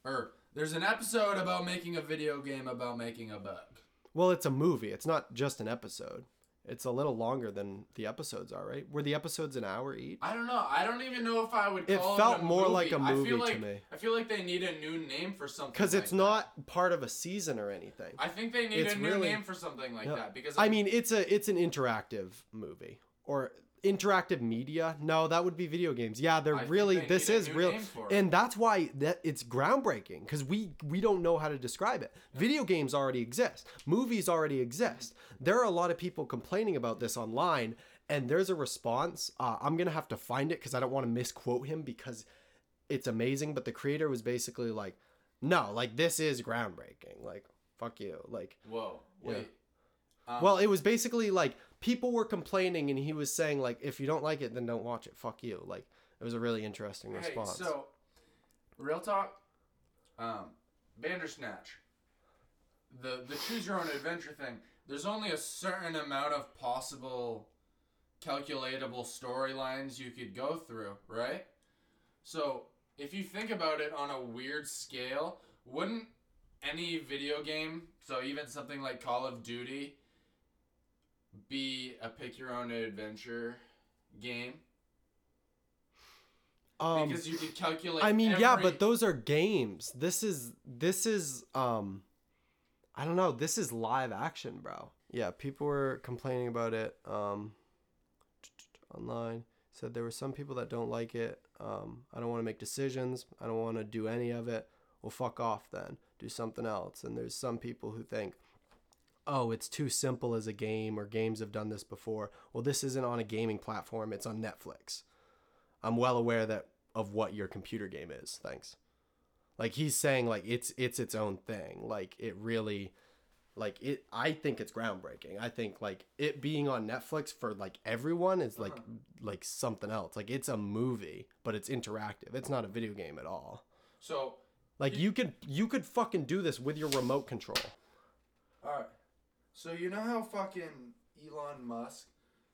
Speaker 2: or there's an episode about making a video game about making a book.
Speaker 3: Well, it's a movie. It's not just an episode. It's a little longer than the episodes are, right? Were the episodes an hour each?
Speaker 2: I don't know. I don't even know if I would.
Speaker 3: It felt
Speaker 2: it
Speaker 3: more
Speaker 2: movie.
Speaker 3: like a movie
Speaker 2: feel
Speaker 3: to
Speaker 2: like,
Speaker 3: me.
Speaker 2: I feel like they need a new name for something.
Speaker 3: Because it's
Speaker 2: like that.
Speaker 3: not part of a season or anything.
Speaker 2: I think they need
Speaker 3: It's
Speaker 2: a new
Speaker 3: really-
Speaker 2: name for something like that because
Speaker 3: I mean, it's a it's an interactive movie or interactive media. No, that would be video games. Yeah, they're
Speaker 2: I
Speaker 3: really
Speaker 2: they
Speaker 3: this is real,
Speaker 2: name for it.
Speaker 3: and that's why that it's groundbreaking because we we don't know how to describe it. Video games already exist. Movies already exist. There are a lot of people complaining about this online, and there's a response. Uh, I'm gonna have to find it because I don't want to misquote him because it's amazing. But the creator was basically like, "No, like this is groundbreaking. Like fuck you. Like
Speaker 2: whoa,
Speaker 3: Yeah.
Speaker 2: wait. Um,
Speaker 3: well, it was basically like people were complaining, and he was saying like, if you don't like it, then don't watch it. Fuck you. Like it was a really interesting
Speaker 2: hey,
Speaker 3: response.
Speaker 2: so real talk, um, Bandersnatch. The the choose your own adventure thing. There's only a certain amount of possible calculatable storylines you could go through, right? So if you think about it on a weird scale, wouldn't any video game, so even something like Call of Duty, be a pick your own adventure game?
Speaker 3: um,
Speaker 2: because you could calculate.
Speaker 3: I mean, yeah, but those are games. This is this is um, I don't know. This is live action, bro. Yeah, people were complaining about it um, online. Said there were some people that don't like it. Um, I don't want to make decisions. I don't want to do any of it. Well, fuck off then. Do something else. And there's some people who think, oh, it's too simple as a game, or games have done this before. Well, this isn't on a gaming platform. It's on Netflix. I'm well aware that of what your computer game is. Thanks. Like he's saying, like it's it's its own thing. Like it really, like it. I think it's groundbreaking. I think like it being on Netflix for like everyone is like uh-huh. like something else. Like it's a movie, but it's interactive. It's not a video game at all.
Speaker 2: So,
Speaker 3: Like you could you could fucking do this with your remote control.
Speaker 2: alright. So, you know how fucking Elon Musk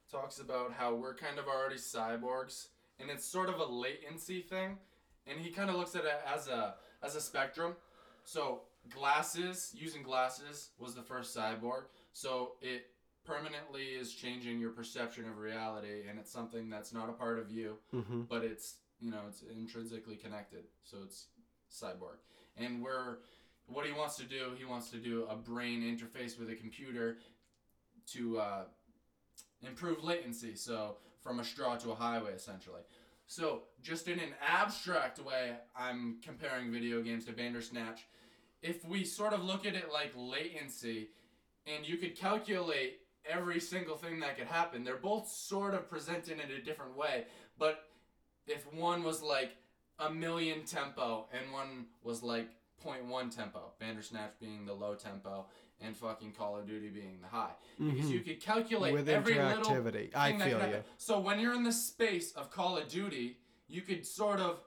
Speaker 2: talks about how we're kind of already cyborgs? And it's sort of a latency thing. And he kind of looks at it as a, as a spectrum. So, glasses, using glasses was the first cyborg. So, it permanently is changing your perception of reality. And it's something that's not a part of you.
Speaker 3: Mm-hmm.
Speaker 2: but it's you know it's intrinsically connected so it's cyborg and we're what he wants to do he wants to do a brain interface with a computer to uh, improve latency so from a straw to a highway essentially. So just in an abstract way i'm comparing video games to bandersnatch. If we sort of look at it like latency and you could calculate every single thing that could happen they're both sort of presented in a different way but if one was like a million tempo and one was like 0.1 tempo, Bandersnatch being the low tempo and fucking Call of Duty being the high. Because you could calculate
Speaker 3: Mm-hmm. With
Speaker 2: every little
Speaker 3: interactivity. I
Speaker 2: thing that
Speaker 3: feel you.
Speaker 2: So when you're in the space of Call of Duty, you could sort of,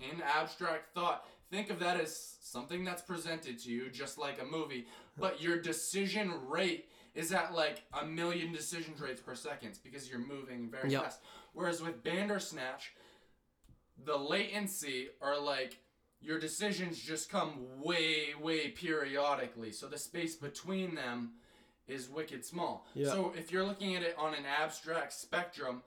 Speaker 2: in abstract thought, think of that as something that's presented to you, just like a movie, but your decision rate is at like a million decision rates per second because you're moving very
Speaker 3: Yep.
Speaker 2: fast. Whereas with Bandersnatch, the latency are like your decisions just come way, way periodically. So the space between them is wicked small.
Speaker 3: Yeah.
Speaker 2: So if you're looking at it on an abstract spectrum,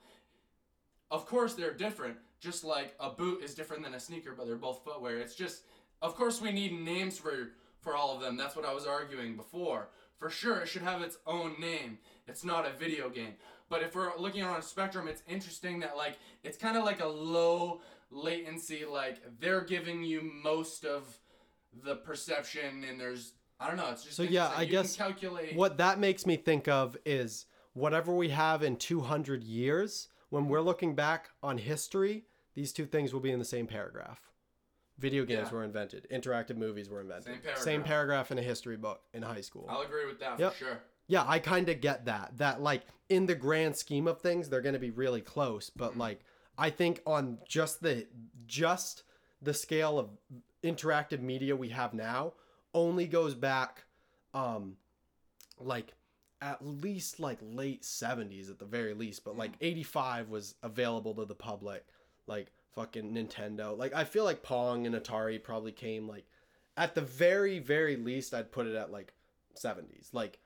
Speaker 2: of course they're different. Just like a boot is different than a sneaker, but they're both footwear. It's just, of course, we need names for for all of them. That's what I was arguing before. For sure, it should have its own name. It's not a video game. But if we're looking on a spectrum, it's interesting that like it's kind of like a low latency. Like they're giving you most of the perception, and there's I don't know. It's just
Speaker 3: So, yeah. I guess
Speaker 2: calculate
Speaker 3: What that makes me think of is whatever we have in 200 years, when we're looking back on history, these two things will be in the same paragraph. Video games
Speaker 2: Yeah.
Speaker 3: were invented, interactive movies were invented.
Speaker 2: Same paragraph.
Speaker 3: Same paragraph in a history book in high school.
Speaker 2: I'll agree with that
Speaker 3: Yep.
Speaker 2: for sure.
Speaker 3: Yeah, I kind of get that. That like in the grand scheme of things, they're going to be really close, but mm-hmm. like I think on just the just the scale of interactive media we have now only goes back um like at least like late 70s at the very least, but like 85 was available to the public, like fucking Nintendo. Like I feel like Pong and Atari probably came like at the very very least I'd put it at like 70s. Like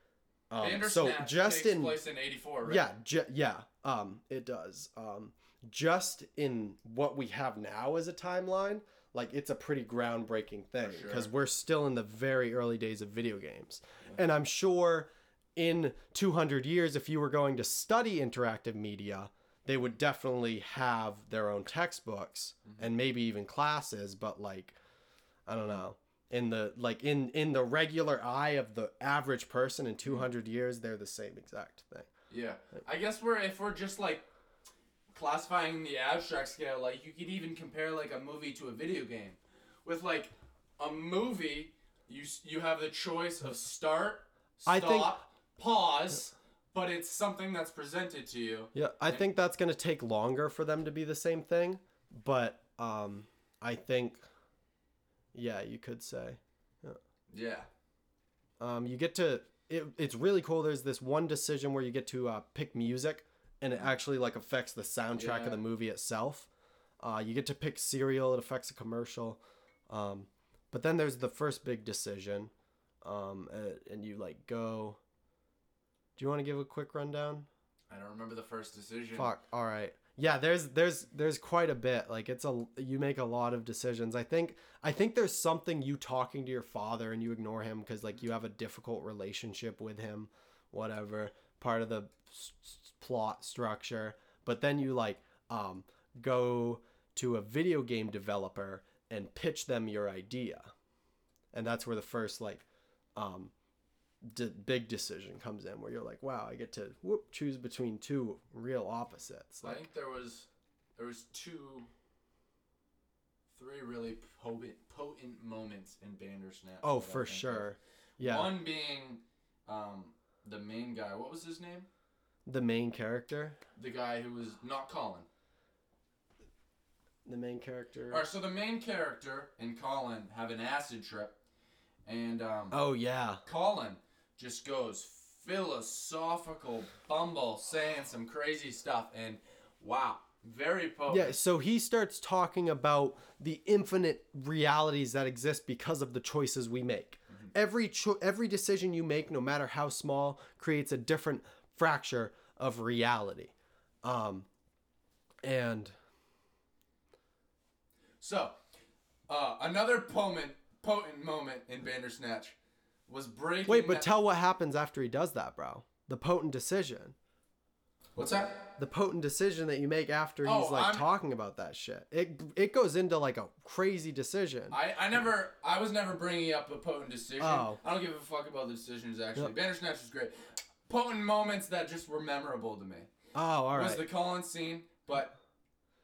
Speaker 3: Um, so just
Speaker 2: takes
Speaker 3: in
Speaker 2: place in '84, right?
Speaker 3: yeah, ju- yeah, um, it does. Um, just in what we have now as a timeline, like it's a pretty groundbreaking thing
Speaker 2: For sure.
Speaker 3: because we're still in the very early days of video games, and I'm sure in 200 years, if you were going to study interactive media, they would definitely have their own textbooks
Speaker 2: Mm-hmm.
Speaker 3: and maybe even classes, but like, I don't know. In the like in in the regular eye of the average person in 200 years, they're the same exact thing.
Speaker 2: Yeah. I guess we're if we're just like classifying the abstract scale, like you could even compare like a movie to a video game. With like a movie, you s- you have the choice of start,
Speaker 3: I
Speaker 2: stop,
Speaker 3: think-
Speaker 2: pause, but it's something that's presented to you.
Speaker 3: Yeah, I think that's going to take longer for them to be the same thing, but um I think yeah, you could say.
Speaker 2: Yeah.
Speaker 3: Um you get to it, it's really cool there's this one decision where you get to uh, pick music and it actually like affects the soundtrack
Speaker 2: Yeah.
Speaker 3: of the movie itself. Uh you get to pick cereal, it affects a commercial. Um but then there's the first big decision. Um and you like go Do you want to give a quick rundown?
Speaker 2: I don't remember the first decision.
Speaker 3: Fuck. All right. Yeah, there's there's there's quite a bit. Like it's a you make a lot of decisions. I think I think there's something you talking to your father and you ignore him because like you have a difficult relationship with him, whatever. Part of the s- s- plot structure. But then you like um go to a video game developer and pitch them your idea, and that's where the first like um d- big decision comes in where you're like, wow, I get to whoop choose between two real opposites.
Speaker 2: I think there was there was two three really potent potent moments in Bandersnatch.
Speaker 3: oh, for
Speaker 2: of.
Speaker 3: sure. Yeah,
Speaker 2: One being um, the main guy. What was his name?
Speaker 3: the main character,
Speaker 2: The guy who was not Colin.
Speaker 3: the main character.
Speaker 2: All right, so the main character and Colin have an acid trip, and um,
Speaker 3: Oh yeah,
Speaker 2: Colin just goes philosophical bumble, saying some crazy stuff, and wow, very potent.
Speaker 3: yeah. So he starts talking about the infinite realities that exist because of the choices we make. Every cho- every decision you make, no matter how small, creates a different fracture of reality. Um, and
Speaker 2: So, uh, another potent, potent moment in Bandersnatch was breaking.
Speaker 3: wait, but
Speaker 2: that-
Speaker 3: tell what happens after he does that, bro. The potent decision.
Speaker 2: What's that?
Speaker 3: the potent decision that you make after oh, he's
Speaker 2: Oh,
Speaker 3: like
Speaker 2: I'm-
Speaker 3: talking about that shit. It it goes into like a crazy decision.
Speaker 2: I, I never I was never bringing up a potent decision.
Speaker 3: Oh.
Speaker 2: I don't give a fuck about the decisions actually.
Speaker 3: Yep.
Speaker 2: Bandersnatch was great. Potent moments that just were memorable to me
Speaker 3: oh, all
Speaker 2: was
Speaker 3: right.
Speaker 2: the Colin scene, but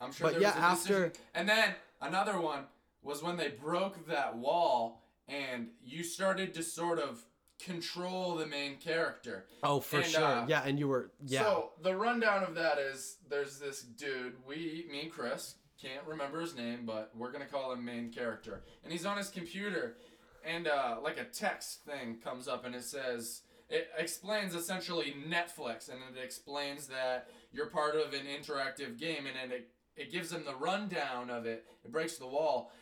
Speaker 2: I'm sure
Speaker 3: But
Speaker 2: there
Speaker 3: yeah,
Speaker 2: was a
Speaker 3: after-
Speaker 2: decision. And then another one was when they broke that wall and you started to sort of control the main character.
Speaker 3: oh, for
Speaker 2: and,
Speaker 3: sure.
Speaker 2: uh,
Speaker 3: yeah, and you were yeah.
Speaker 2: So the rundown of that is there's this dude, we, me and Chris, can't remember his name, but we're gonna call him main character. And he's on his computer, and uh, like a text thing comes up, and it says it explains essentially Netflix, and it explains that you're part of an interactive game, and then it it gives him the rundown of it. It breaks the wall.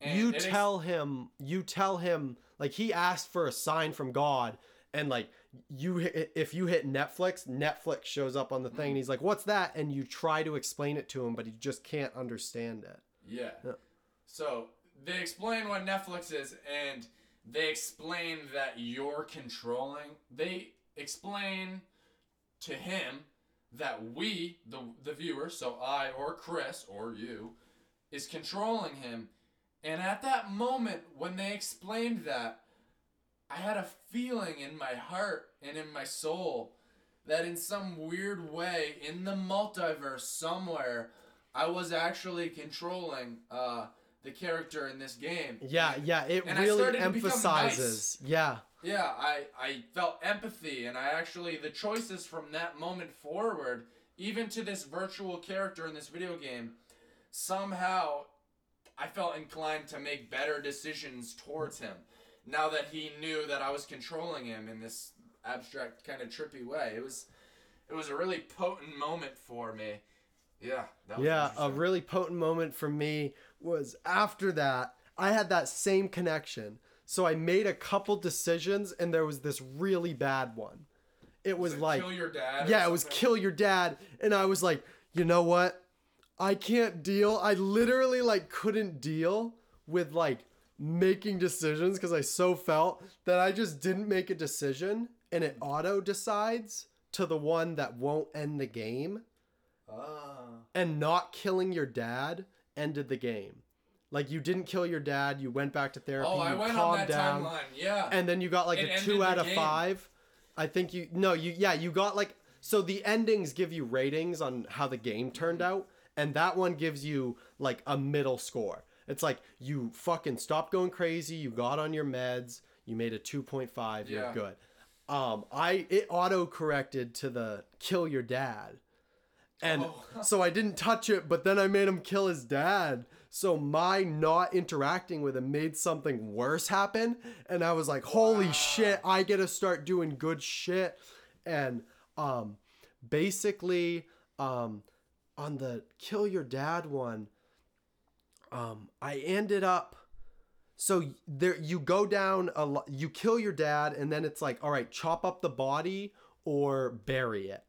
Speaker 2: And
Speaker 3: you
Speaker 2: it ex-
Speaker 3: tell him you tell him like he asked for a sign from God and like you if you hit Netflix, Netflix shows up on the thing and he's like, "What's that?" and you try to explain it to him, but he just can't understand it.
Speaker 2: Yeah.
Speaker 3: Yeah.
Speaker 2: So they explain what Netflix is, and they explain that you're controlling. They explain to him that we, the the viewer, so I or Chris or you, is controlling him. And at that moment when they explained that, I had a feeling in my heart and in my soul that in some weird way in the multiverse somewhere I was actually controlling uh, the character in this game.
Speaker 3: Yeah, yeah, it
Speaker 2: And
Speaker 3: really
Speaker 2: started to become
Speaker 3: emphasizes. Yeah.
Speaker 2: Yeah, I, I felt empathy, and I actually, the choices from that moment forward, even to this virtual character in this video game, somehow I felt inclined to make better decisions towards him. Now that he knew that I was controlling him in this abstract kind of trippy way, it was, it was a really potent moment for me. Yeah. That was
Speaker 3: Yeah, a really potent moment for me was after that, I had that same connection. So I made a couple decisions and there was this really bad one. it was,
Speaker 2: it
Speaker 3: like
Speaker 2: kill your dad.
Speaker 3: yeah, it was kill your dad, and I was like, you know what? I can't deal. I literally like couldn't deal with like making decisions because I so felt that I just didn't make a decision, and it auto decides to the one that won't end the game,
Speaker 2: Ah.
Speaker 3: and not killing your dad ended the game. Like you didn't kill your dad, you went back to therapy,
Speaker 2: Oh, I
Speaker 3: you
Speaker 2: went on
Speaker 3: calmed
Speaker 2: that
Speaker 3: down
Speaker 2: timeline. Yeah.
Speaker 3: and then you got like
Speaker 2: It
Speaker 3: a two out of
Speaker 2: game.
Speaker 3: five. I think you no you yeah you got like so the endings give you ratings on how the game turned
Speaker 2: Mm-hmm.
Speaker 3: out, and that one gives you like a middle score. It's like you fucking stopped going crazy, you got on your meds, you made a two point five, you're good. Um, I it auto corrected to the kill your dad. And
Speaker 2: Oh. (laughs)
Speaker 3: so I didn't touch it, but then I made him kill his dad. So my not interacting with him made something worse happen. And I was like, holy shit, I gotta start doing good shit. And um basically, um on the kill your dad one, um, I ended up so there you go down a lot you kill your dad and then it's like all right chop up the body or bury it.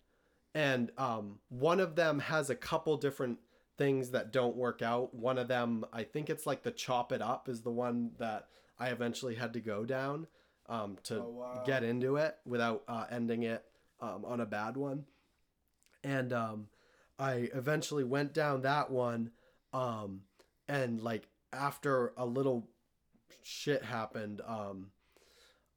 Speaker 3: And um, one of them has a couple different things that don't work out. One of them i think it's like the chop it up is the one that i eventually had to go down um, to
Speaker 2: Oh, wow.
Speaker 3: get into it without uh, ending it um, on a bad one. And um, i eventually went down that one um, and like after a little shit happened um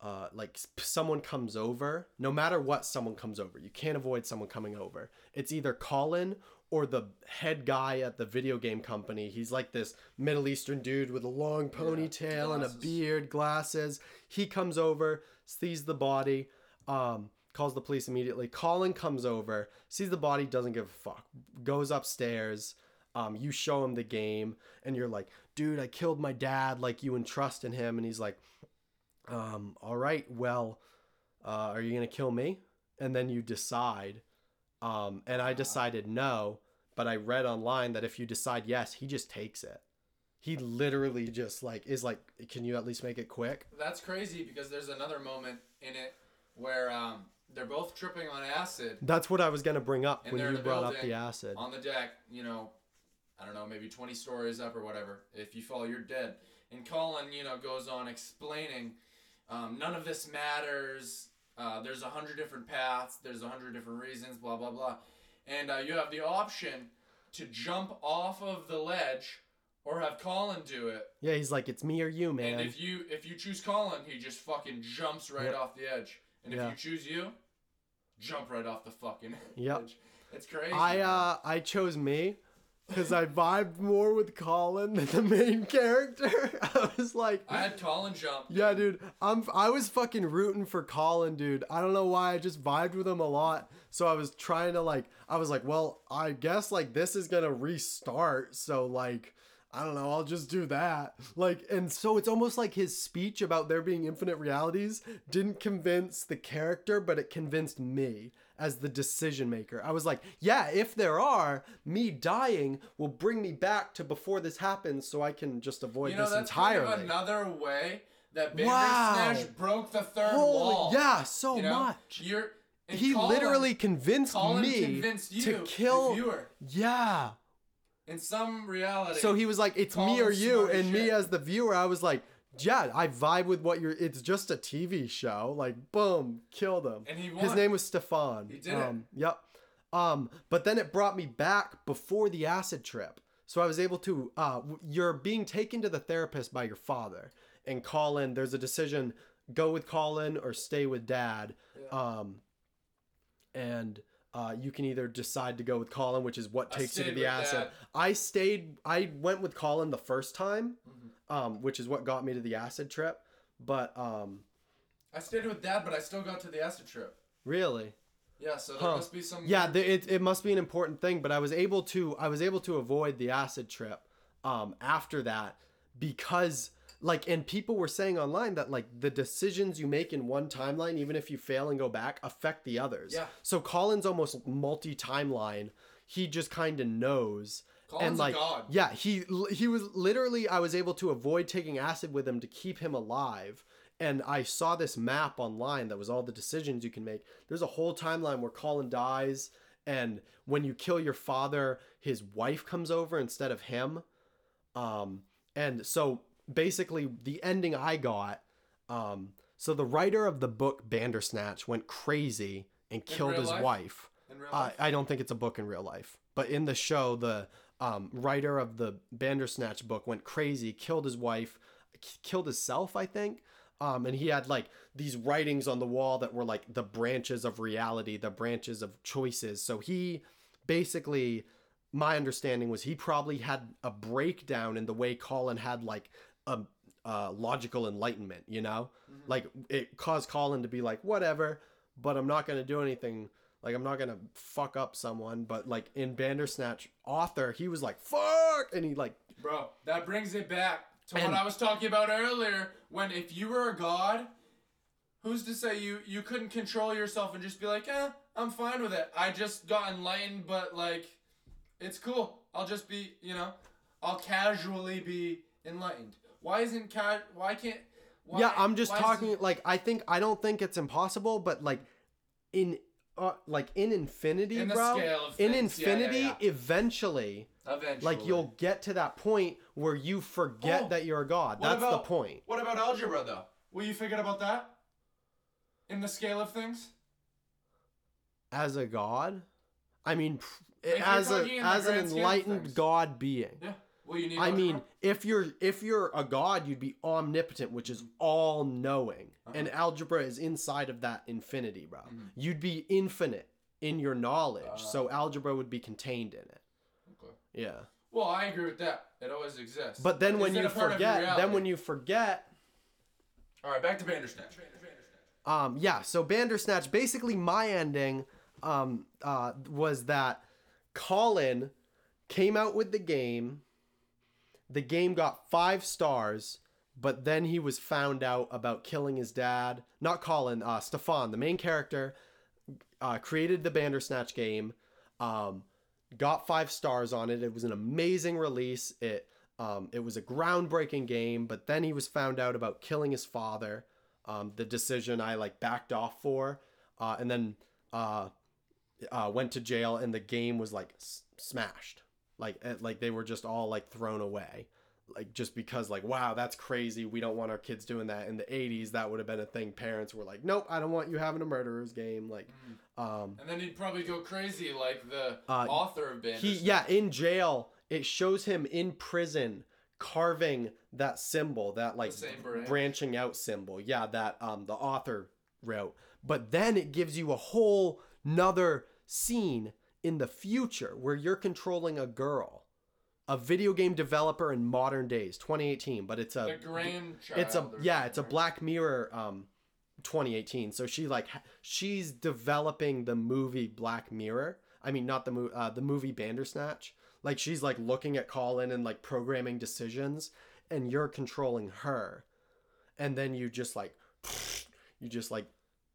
Speaker 3: uh like someone comes over. No matter what someone comes over. You can't avoid someone coming over. It's either colin or the head guy at the video game company. He's like this middle eastern dude with a long ponytail and a beard glasses. He comes over sees the body um calls the police immediately. Colin comes over sees the body doesn't give a fuck goes upstairs. Um, you show him the game and you're like dude i killed my dad like you entrust in him and he's like um, all right well uh, are you gonna kill me? And then you decide um, and i decided no but i read online that if you decide yes he just takes it. He literally just like is like can you at least make it quick?
Speaker 2: That's crazy because there's another moment in it where um, they're both tripping on acid
Speaker 3: that's what i was gonna bring up
Speaker 2: And
Speaker 3: when you brought up the acid
Speaker 2: on the deck. You know, I don't know, maybe 20 stories up or whatever. If you fall, you're dead. And Colin, you know, goes on explaining um, none of this matters. Uh, there's a hundred different paths. There's a hundred different reasons. Blah blah blah. And uh, you have the option to jump off of the ledge or have Colin do it.
Speaker 3: yeah he's like it's me or you man
Speaker 2: And if you if you choose Colin, he just fucking jumps right
Speaker 3: Yep.
Speaker 2: off the edge. And if
Speaker 3: Yeah.
Speaker 2: you choose you, jump right off the fucking (laughs)
Speaker 3: Yep.
Speaker 2: edge. It's crazy.
Speaker 3: I uh I chose me because I vibed more with Colin than the main (laughs) character. (laughs) I was like,
Speaker 2: I had Colin jump.
Speaker 3: yeah, dude, I'm I was fucking rooting for Colin, dude. I don't know why I just vibed with him a lot. So I was trying to like I was like, well, I guess like this is gonna restart. So like I don't know, I'll just do that. Like, and so it's almost like his speech about there being infinite realities didn't convince the character, but it convinced me as the decision maker. I was like, yeah, if there are, me dying will bring me back to before this happens so I can just avoid
Speaker 2: You know
Speaker 3: this
Speaker 2: that's
Speaker 3: entirely.
Speaker 2: kind of another way that
Speaker 3: Wow.
Speaker 2: Bandersnatch broke the third
Speaker 3: Holy,
Speaker 2: wall.
Speaker 3: yeah, so
Speaker 2: you know?
Speaker 3: much.
Speaker 2: You're
Speaker 3: He
Speaker 2: Colin-
Speaker 3: literally convinced
Speaker 2: Colin
Speaker 3: me
Speaker 2: convinced
Speaker 3: to kill.
Speaker 2: the viewer.
Speaker 3: Yeah.
Speaker 2: In some reality.
Speaker 3: So he was like, "It's me or you," and me as the viewer, I was like, "Yeah, I vibe with what you're. It's just a TV show. Like, boom, killed him."
Speaker 2: And he won.
Speaker 3: His name was Stefan.
Speaker 2: He did it.
Speaker 3: um, Yep. Um, but then it brought me back before the acid trip, so I was able to. Uh, you're being taken to the therapist by your father, and Colin. There's a decision: go with Colin or stay with Dad. Um, and uh, you can either decide to go with Colin, which is what takes you to the acid.
Speaker 2: Dad.
Speaker 3: I stayed. I went with Colin the first time,
Speaker 2: Mm-hmm.
Speaker 3: um, which is what got me to the acid trip. But um,
Speaker 2: I stayed with Dad, but I still got to the acid trip.
Speaker 3: really,
Speaker 2: Yeah, so there
Speaker 3: Huh.
Speaker 2: must be some.
Speaker 3: yeah, the, it it must be an important thing. But I was able to I was able to avoid the acid trip um, after that because like and people were saying online that like the decisions you make in one timeline even if you fail and go back affect the others
Speaker 2: Yeah.
Speaker 3: so colin's almost multi-timeline he just kind of knows
Speaker 2: Colin's
Speaker 3: and like
Speaker 2: god.
Speaker 3: yeah he he was literally i was able to avoid taking acid with him to keep him alive and I saw this map online that was all the decisions you can make. There's a whole timeline where Colin dies, and when you kill your father, his wife comes over instead of him. Um, and so basically, the ending I got. Um, so the writer of the book Bandersnatch went crazy and killed his
Speaker 2: life?
Speaker 3: wife.
Speaker 2: In real
Speaker 3: Uh? I don't think it's a book in real life, but in the show, the um, writer of the Bandersnatch book went crazy, killed his wife, k- killed himself, I think. Um, and he had like these writings on the wall that were like the branches of reality, the branches of choices. So he basically, my understanding was he probably had a breakdown in the way Colin had like a, uh logical enlightenment, you know? Like it caused Colin to be like, whatever, but I'm not going to do anything. Like I'm not gonna fuck up someone, but like in Bandersnatch, author, he was like fuck, and he like
Speaker 2: Bro, that brings it back to
Speaker 3: And-
Speaker 2: what I was talking about earlier. When if you were a god, who's to say you you couldn't control yourself and just be like, eh, I'm fine with it. I just got enlightened, but like, it's cool. I'll just be, you know, I'll casually be enlightened. Why isn't ca- Why can't? Why,
Speaker 3: yeah, I'm just
Speaker 2: why is
Speaker 3: talking like I think I don't think it's impossible, but like in uh, like in infinity,
Speaker 2: In
Speaker 3: bro, in
Speaker 2: things, yeah, yeah,
Speaker 3: infinity,
Speaker 2: yeah.
Speaker 3: eventually,
Speaker 2: Eventually.
Speaker 3: like you'll get to that point where you forget
Speaker 2: Oh,
Speaker 3: that you're a god. That's the point.
Speaker 2: What about algebra though? Will you forget about that? In the scale of things.
Speaker 3: As a god, I mean,
Speaker 2: Like,
Speaker 3: as a
Speaker 2: talking
Speaker 3: as an
Speaker 2: grand scheme of
Speaker 3: enlightened god being.
Speaker 2: Yeah. Will you need?
Speaker 3: I mean, if you're if you're a god, you'd be omnipotent, which is all knowing,
Speaker 2: Uh-huh.
Speaker 3: and algebra is inside of that infinity, bro.
Speaker 2: Mm-hmm.
Speaker 3: You'd be infinite in your knowledge,
Speaker 2: Uh.
Speaker 3: so algebra would be contained in it.
Speaker 2: Okay.
Speaker 3: Yeah,
Speaker 2: Well, I agree with that. It always exists.
Speaker 3: but then when you
Speaker 2: a part of your
Speaker 3: forget, then when you forget,
Speaker 2: All right, back to Bandersnatch.
Speaker 3: um, yeah. So Bandersnatch, basically, my ending, um, uh, was that Colin came out with the game. The game got five stars, but then he was found out about killing his dad. Not Colin, uh, Stefan, the main character, uh, created the Bandersnatch game. Um, got five stars on it. It was an amazing release. It um, it was a groundbreaking game, but then he was found out about killing his father. Um, the decision I like backed off for, uh, and then uh, uh, went to jail, and the game was like s- smashed. Like eh, like they were just all like thrown away. Like just because like wow that's crazy we don't want our kids doing that in the 80s that would have been a thing parents were like nope I don't want you having a murderer's game like um
Speaker 2: And then he'd probably go crazy like the
Speaker 3: Uh,
Speaker 2: author of Bandersnatch.
Speaker 3: he yeah in jail it shows him in prison carving that symbol that like
Speaker 2: branch.
Speaker 3: branching out symbol yeah that um the author wrote but then it gives you a whole nother scene in the future where you're controlling a girl a video game developer in modern days 2018 but it's a it's a yeah it's a black mirror um 2018 so she like she's developing the movie black mirror. I mean not the movie uh, the movie bandersnatch. Like she's like looking at colin and like programming decisions and you're controlling her. And then you just like (sniffs) you just like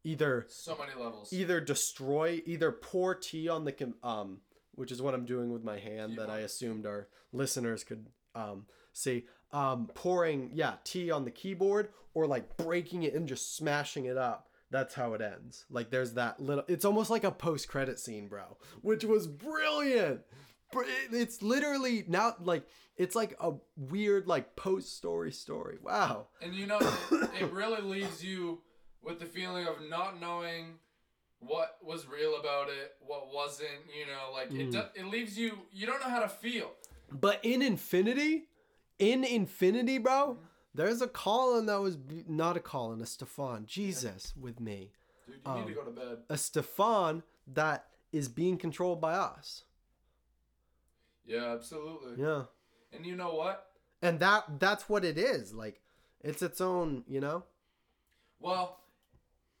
Speaker 3: either?
Speaker 2: So many levels.
Speaker 3: either destroy either pour tea on the um which is what i'm doing with my hand that i assumed our listeners could um see. Um pouring yeah tea on the keyboard or like breaking it and just smashing it up. That's how it ends. Like there's that little it's almost like a post credit scene bro which was brilliant. Br- it's literally now like it's like a weird like post story. Story wow.
Speaker 2: And you know, it really leaves you with the feeling of not knowing what was real about it, what wasn't. You know, like
Speaker 3: Mm.
Speaker 2: it. Do, it leaves you. You don't know how to feel.
Speaker 3: But in Infinity, in Infinity, bro, there's a Colin that was not a Colin, a Stefan. Jesus with me.
Speaker 2: Dude, you need to go to bed.
Speaker 3: A Stefan that is being controlled by us.
Speaker 2: Yeah, absolutely.
Speaker 3: Yeah.
Speaker 2: And you know what?
Speaker 3: And that that's what it is. Like it's its own, you know?
Speaker 2: Well,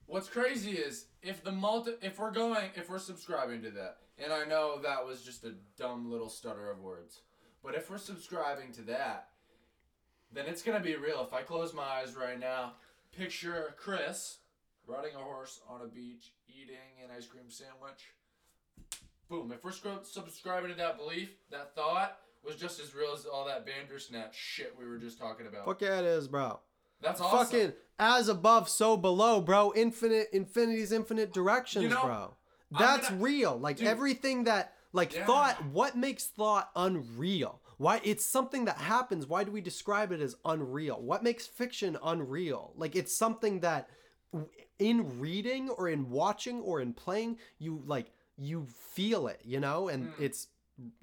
Speaker 2: what's crazy is if the multi, if we're going, if we're subscribing to that, and I know that was just a dumb little stutter of words, but if we're subscribing to that, then it's gonna be real. If I close my eyes right now, picture Chris riding a horse on a beach, eating an ice cream sandwich. Boom. If we're subscribing to that belief, that thought was just as real as all that Bandersnatch shit we were just talking about.
Speaker 3: Fuck yeah it is, bro.
Speaker 2: That's awesome.
Speaker 3: Fucking as above, so below, bro. Infinite, infinity's infinite directions,
Speaker 2: You know,
Speaker 3: bro. That's
Speaker 2: gonna-
Speaker 3: real. Like
Speaker 2: Dude.
Speaker 3: everything that, like
Speaker 2: Yeah.
Speaker 3: thought. What makes thought unreal? Why it's something that happens. Why do we describe it as unreal? What makes fiction unreal? Like it's something that, in reading or in watching or in playing, you like you feel it, you know, and
Speaker 2: Hmm.
Speaker 3: it's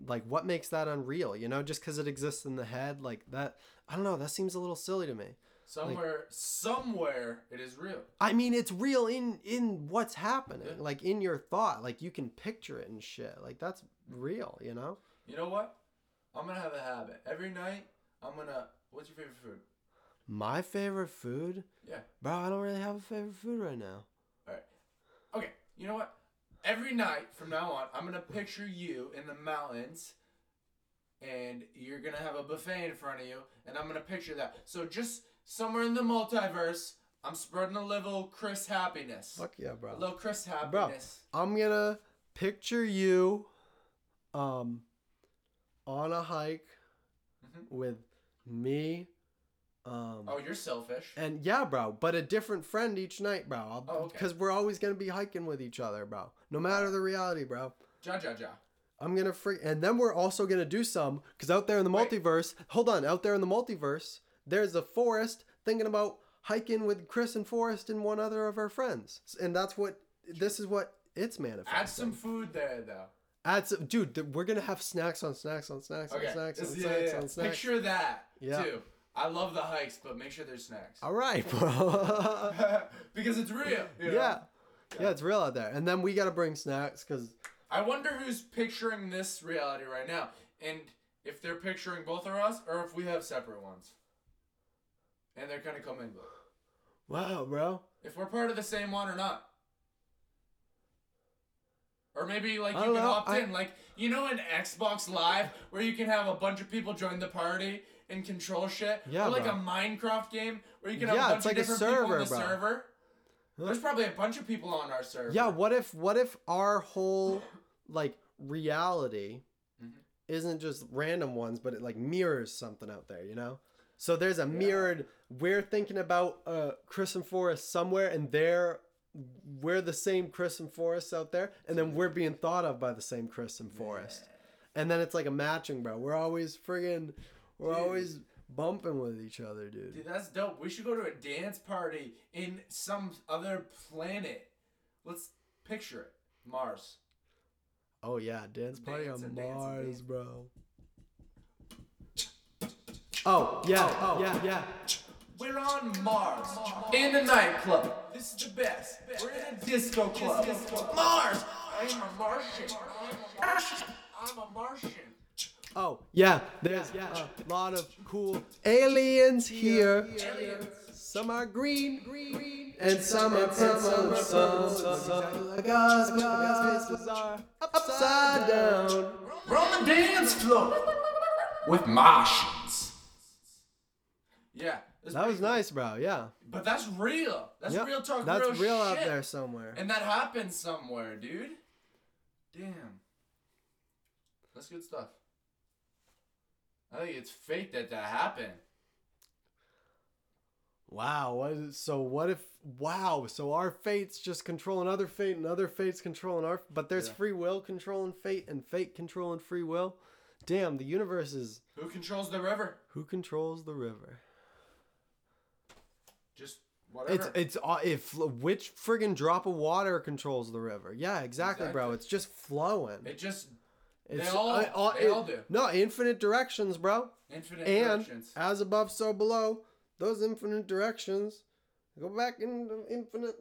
Speaker 3: like what makes that unreal, you know, just because it exists in the head, like that. I don't know. That seems a little silly to me.
Speaker 2: Somewhere, somewhere, it is real.
Speaker 3: I mean, it's real in in what's happening, like in your thought. Like you can picture it and shit. Like that's real, you know.
Speaker 2: You know what? I'm gonna have a habit. Every night, I'm gonna. What's your favorite food?
Speaker 3: My favorite food,
Speaker 2: Yeah.
Speaker 3: bro. I don't really have a favorite food right now.
Speaker 2: All right. Okay. You know what? Every night from now on, I'm gonna picture you in the mountains, and you're gonna have a buffet in front of you, and I'm gonna picture that. So just somewhere in the multiverse, I'm spreading a little Chris happiness.
Speaker 3: Fuck yeah,
Speaker 2: A
Speaker 3: bro.
Speaker 2: little Chris happiness. Bro.
Speaker 3: I'm gonna picture you, um, on a hike
Speaker 2: Mhm.
Speaker 3: with me, um,
Speaker 2: Oh, you're selfish.
Speaker 3: and yeah, bro. But a different friend each night, bro. I'll-
Speaker 2: Oh, okay.
Speaker 3: We're always gonna be hiking with each other, bro. No matter the reality, bro.
Speaker 2: Ja ja ja.
Speaker 3: I'm gonna freak, and then we're also gonna do some because out there in the
Speaker 2: Wait.
Speaker 3: multiverse, hold on, out there in the multiverse, there's a forest thinking about hiking with Chris and Forrest and one other of our friends, and that's what this is what it's manifesting.
Speaker 2: Add some food there though.
Speaker 3: Add some, dude. th- We're gonna have snacks on snacks on snacks
Speaker 2: Okay.
Speaker 3: on snacks on
Speaker 2: This-
Speaker 3: snacks
Speaker 2: yeah, yeah.
Speaker 3: on snacks.
Speaker 2: Picture that
Speaker 3: Yeah.
Speaker 2: too. I love the hikes, but make sure there's snacks.
Speaker 3: All right, bro. (laughs)
Speaker 2: because it's real. you know?
Speaker 3: yeah. yeah, it's real out there, and then we gotta bring snacks because
Speaker 2: I wonder who's picturing this reality right now, and if they're picturing both of us, or if we have separate ones, and they're kind of commingled.
Speaker 3: wow, bro.
Speaker 2: If we're part of the same one or not. Or maybe like you can
Speaker 3: know,
Speaker 2: opt
Speaker 3: I-
Speaker 2: in, like you know in Xbox Live where you can have a bunch of people join the party and control shit.
Speaker 3: Yeah,
Speaker 2: or like
Speaker 3: bro.
Speaker 2: a Minecraft game where you can have
Speaker 3: Yeah,
Speaker 2: a bunch
Speaker 3: it's like
Speaker 2: of
Speaker 3: a
Speaker 2: different people
Speaker 3: server,
Speaker 2: on the
Speaker 3: bro.
Speaker 2: server. There's probably a bunch of people on our server.
Speaker 3: Yeah, what if what if our whole like reality
Speaker 2: Mhm.
Speaker 3: isn't just random ones, but it like mirrors something out there, you know? So there's a mirrored we're thinking about uh Chris and Forrest somewhere and they're we're the same Chris and Forrest out there, and then we're being thought of by the same Chris and Forrest. And then it's like a matching, bro. We're always friggin' we're
Speaker 2: Dude.
Speaker 3: always bumping with each other, dude.
Speaker 2: Dude, that's dope. We should go to a dance party in some other planet. Let's picture it. Mars.
Speaker 3: Oh yeah, dance party
Speaker 2: Dance
Speaker 3: on Mars,
Speaker 2: dance.
Speaker 3: bro. Oh yeah, oh yeah, yeah.
Speaker 2: We're on Mars. In a nightclub. This is the best. We're in a disco club. Mars! I'm a Martian. I'm a Martian.
Speaker 3: Oh yeah, there's a lot of cool aliens here. Some are green, and some are purple. Some, some like us, because spaces are upside down.
Speaker 2: We're on the dance floor with Martians. Yeah. That's
Speaker 3: That was
Speaker 2: cool.
Speaker 3: nice, bro. Yeah,
Speaker 2: But that's real. That's
Speaker 3: Yep,
Speaker 2: real talk.
Speaker 3: That's
Speaker 2: real,
Speaker 3: real out there somewhere.
Speaker 2: And that happens somewhere, dude. Damn. That's good stuff. I think it's fate that that happened.
Speaker 3: Wow. What is, so what if? Wow. So our fates just control another fate, and other fates controlling our. But there's
Speaker 2: Yeah.
Speaker 3: free will controlling fate, and fate controlling free will. Damn, the universe is
Speaker 2: Who controls the river?
Speaker 3: who controls the river.
Speaker 2: Just whatever.
Speaker 3: It's it's uh, if which friggin' drop of water controls the river. Yeah, exactly, bro. It's just flowing.
Speaker 2: it just
Speaker 3: It's
Speaker 2: all-
Speaker 3: uh,
Speaker 2: they all do.
Speaker 3: No, infinite directions, bro.
Speaker 2: infinite
Speaker 3: And
Speaker 2: directions.
Speaker 3: as above, so below. Those infinite directions go back into infinite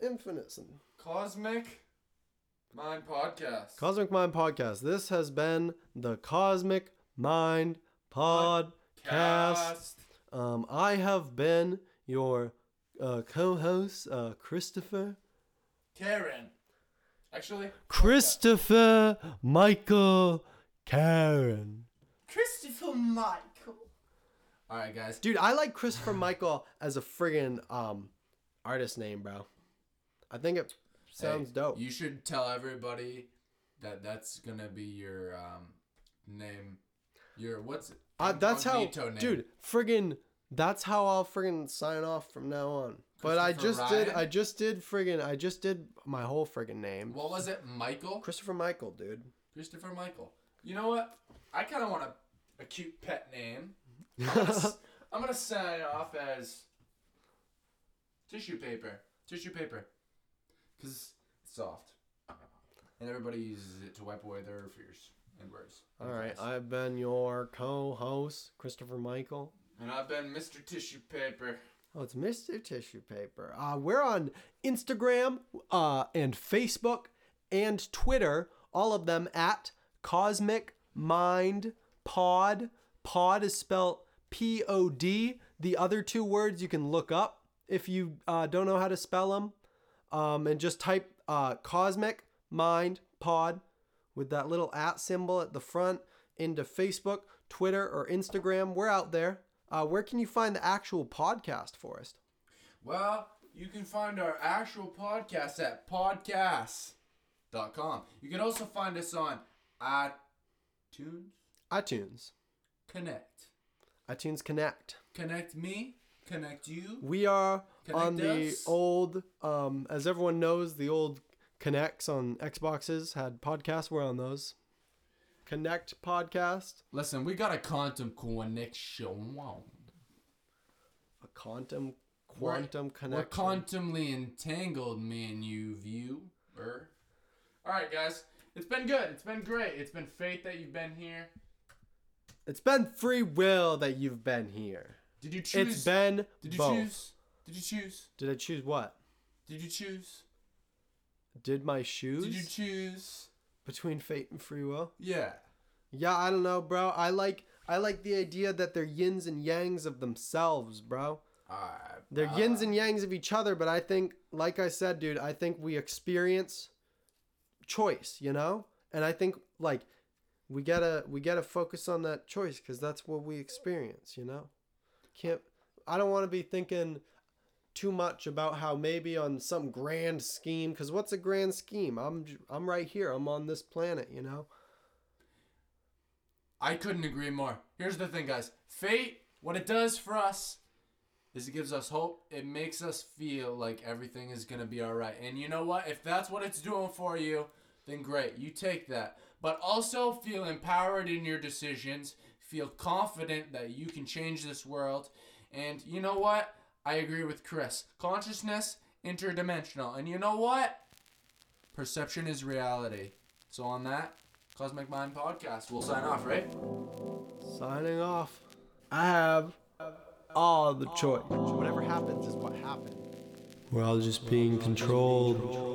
Speaker 3: infinites.
Speaker 2: Cosmic Mind Podcast.
Speaker 3: Cosmic Mind Podcast. This has been the Cosmic Mind Podcast.
Speaker 2: Cast.
Speaker 3: Um, I have been your uh, co-host, uh, Christopher.
Speaker 2: Karen. Actually,
Speaker 3: Christopher Michael Karen.
Speaker 2: Christopher Michael. All right, guys.
Speaker 3: Dude, I like Christopher Michael as a friggin' um artist name, bro. I think it sounds
Speaker 2: Hey,
Speaker 3: dope.
Speaker 2: You should tell everybody that that's gonna be your um name. Your what's it?
Speaker 3: Uh, that's how,
Speaker 2: name.
Speaker 3: dude. Friggin' That's how I'll friggin' sign off from now on. But I just did. I just did friggin' I just did my whole friggin' name.
Speaker 2: What was it? Michael?
Speaker 3: Christopher Michael, dude.
Speaker 2: Christopher Michael. You know what? I kind of want a, a cute pet name. I'm gonna, (laughs) I'm gonna sign off as tissue paper. Tissue paper. Because it's soft. And everybody uses it to wipe away their fears and worries.
Speaker 3: All right, I've been your co-host, Christopher Michael.
Speaker 2: And I've been Mr. Tissue Paper.
Speaker 3: Oh, it's Mr. Tissue Paper. Uh, we're on Instagram uh, and Facebook and Twitter, all of them at Cosmic Mind Pod. Pod is spelled P O D. The other two words you can look up if you uh, don't know how to spell them. Um, and just type uh, Cosmic Mind Pod with that little at symbol at the front into Facebook, Twitter, or Instagram. We're out there. Uh, where can you find the actual podcast, Forrest?
Speaker 2: Well, you can find our actual podcast at podcasts.com. You can also find us on iTunes
Speaker 3: iTunes,
Speaker 2: Connect.
Speaker 3: iTunes Connect.
Speaker 2: Connect me, connect you.
Speaker 3: We are on the
Speaker 2: us.
Speaker 3: old, um, as everyone knows, the old Kinects on Xboxes had podcasts. We're on those. Connect podcast,
Speaker 2: Listen, we got a quantum connection.
Speaker 3: A quantum,
Speaker 2: We're-
Speaker 3: quantum
Speaker 2: We're quantumly entangled, me and you, viewer. All right, guys. It's been good. It's been great. It's been fate that you've been here.
Speaker 3: it's been free will that you've been here.
Speaker 2: Did you choose?
Speaker 3: It's been
Speaker 2: Did you
Speaker 3: both.
Speaker 2: choose? Did you choose?
Speaker 3: Did I choose what?
Speaker 2: Did you choose?
Speaker 3: Did my shoes
Speaker 2: Did you choose?
Speaker 3: Between fate and free will?
Speaker 2: Yeah.
Speaker 3: Yeah, I don't know, bro. I like I like the idea that they're yins and yangs of themselves, bro.
Speaker 2: Alright.
Speaker 3: They're
Speaker 2: uh,
Speaker 3: yins and yangs of each other, but I think, like I said, dude, I think we experience choice, you know, and I think like we gotta we gotta focus on that choice because that's what we experience, you know. Can't I don't want to be thinking too much about how maybe on some grand scheme because what's a grand scheme? I'm I'm right here. I'm on this planet, you know.
Speaker 2: I couldn't agree more. Here's the thing, guys. Fate, what it does for us is it gives us hope. It makes us feel like everything is to be all right. And you know what? If that's what it's doing for you, then great. You take that. But also feel empowered in your decisions. Feel confident that you can change this world. And you know what? I agree with Chris. Consciousness, interdimensional. And you know what? Perception is reality. So on that, Cosmic Mind Podcast. We'll sign off, right?
Speaker 3: Signing off. I have all the choice. Whatever happens is what happened. We're all just being controlled.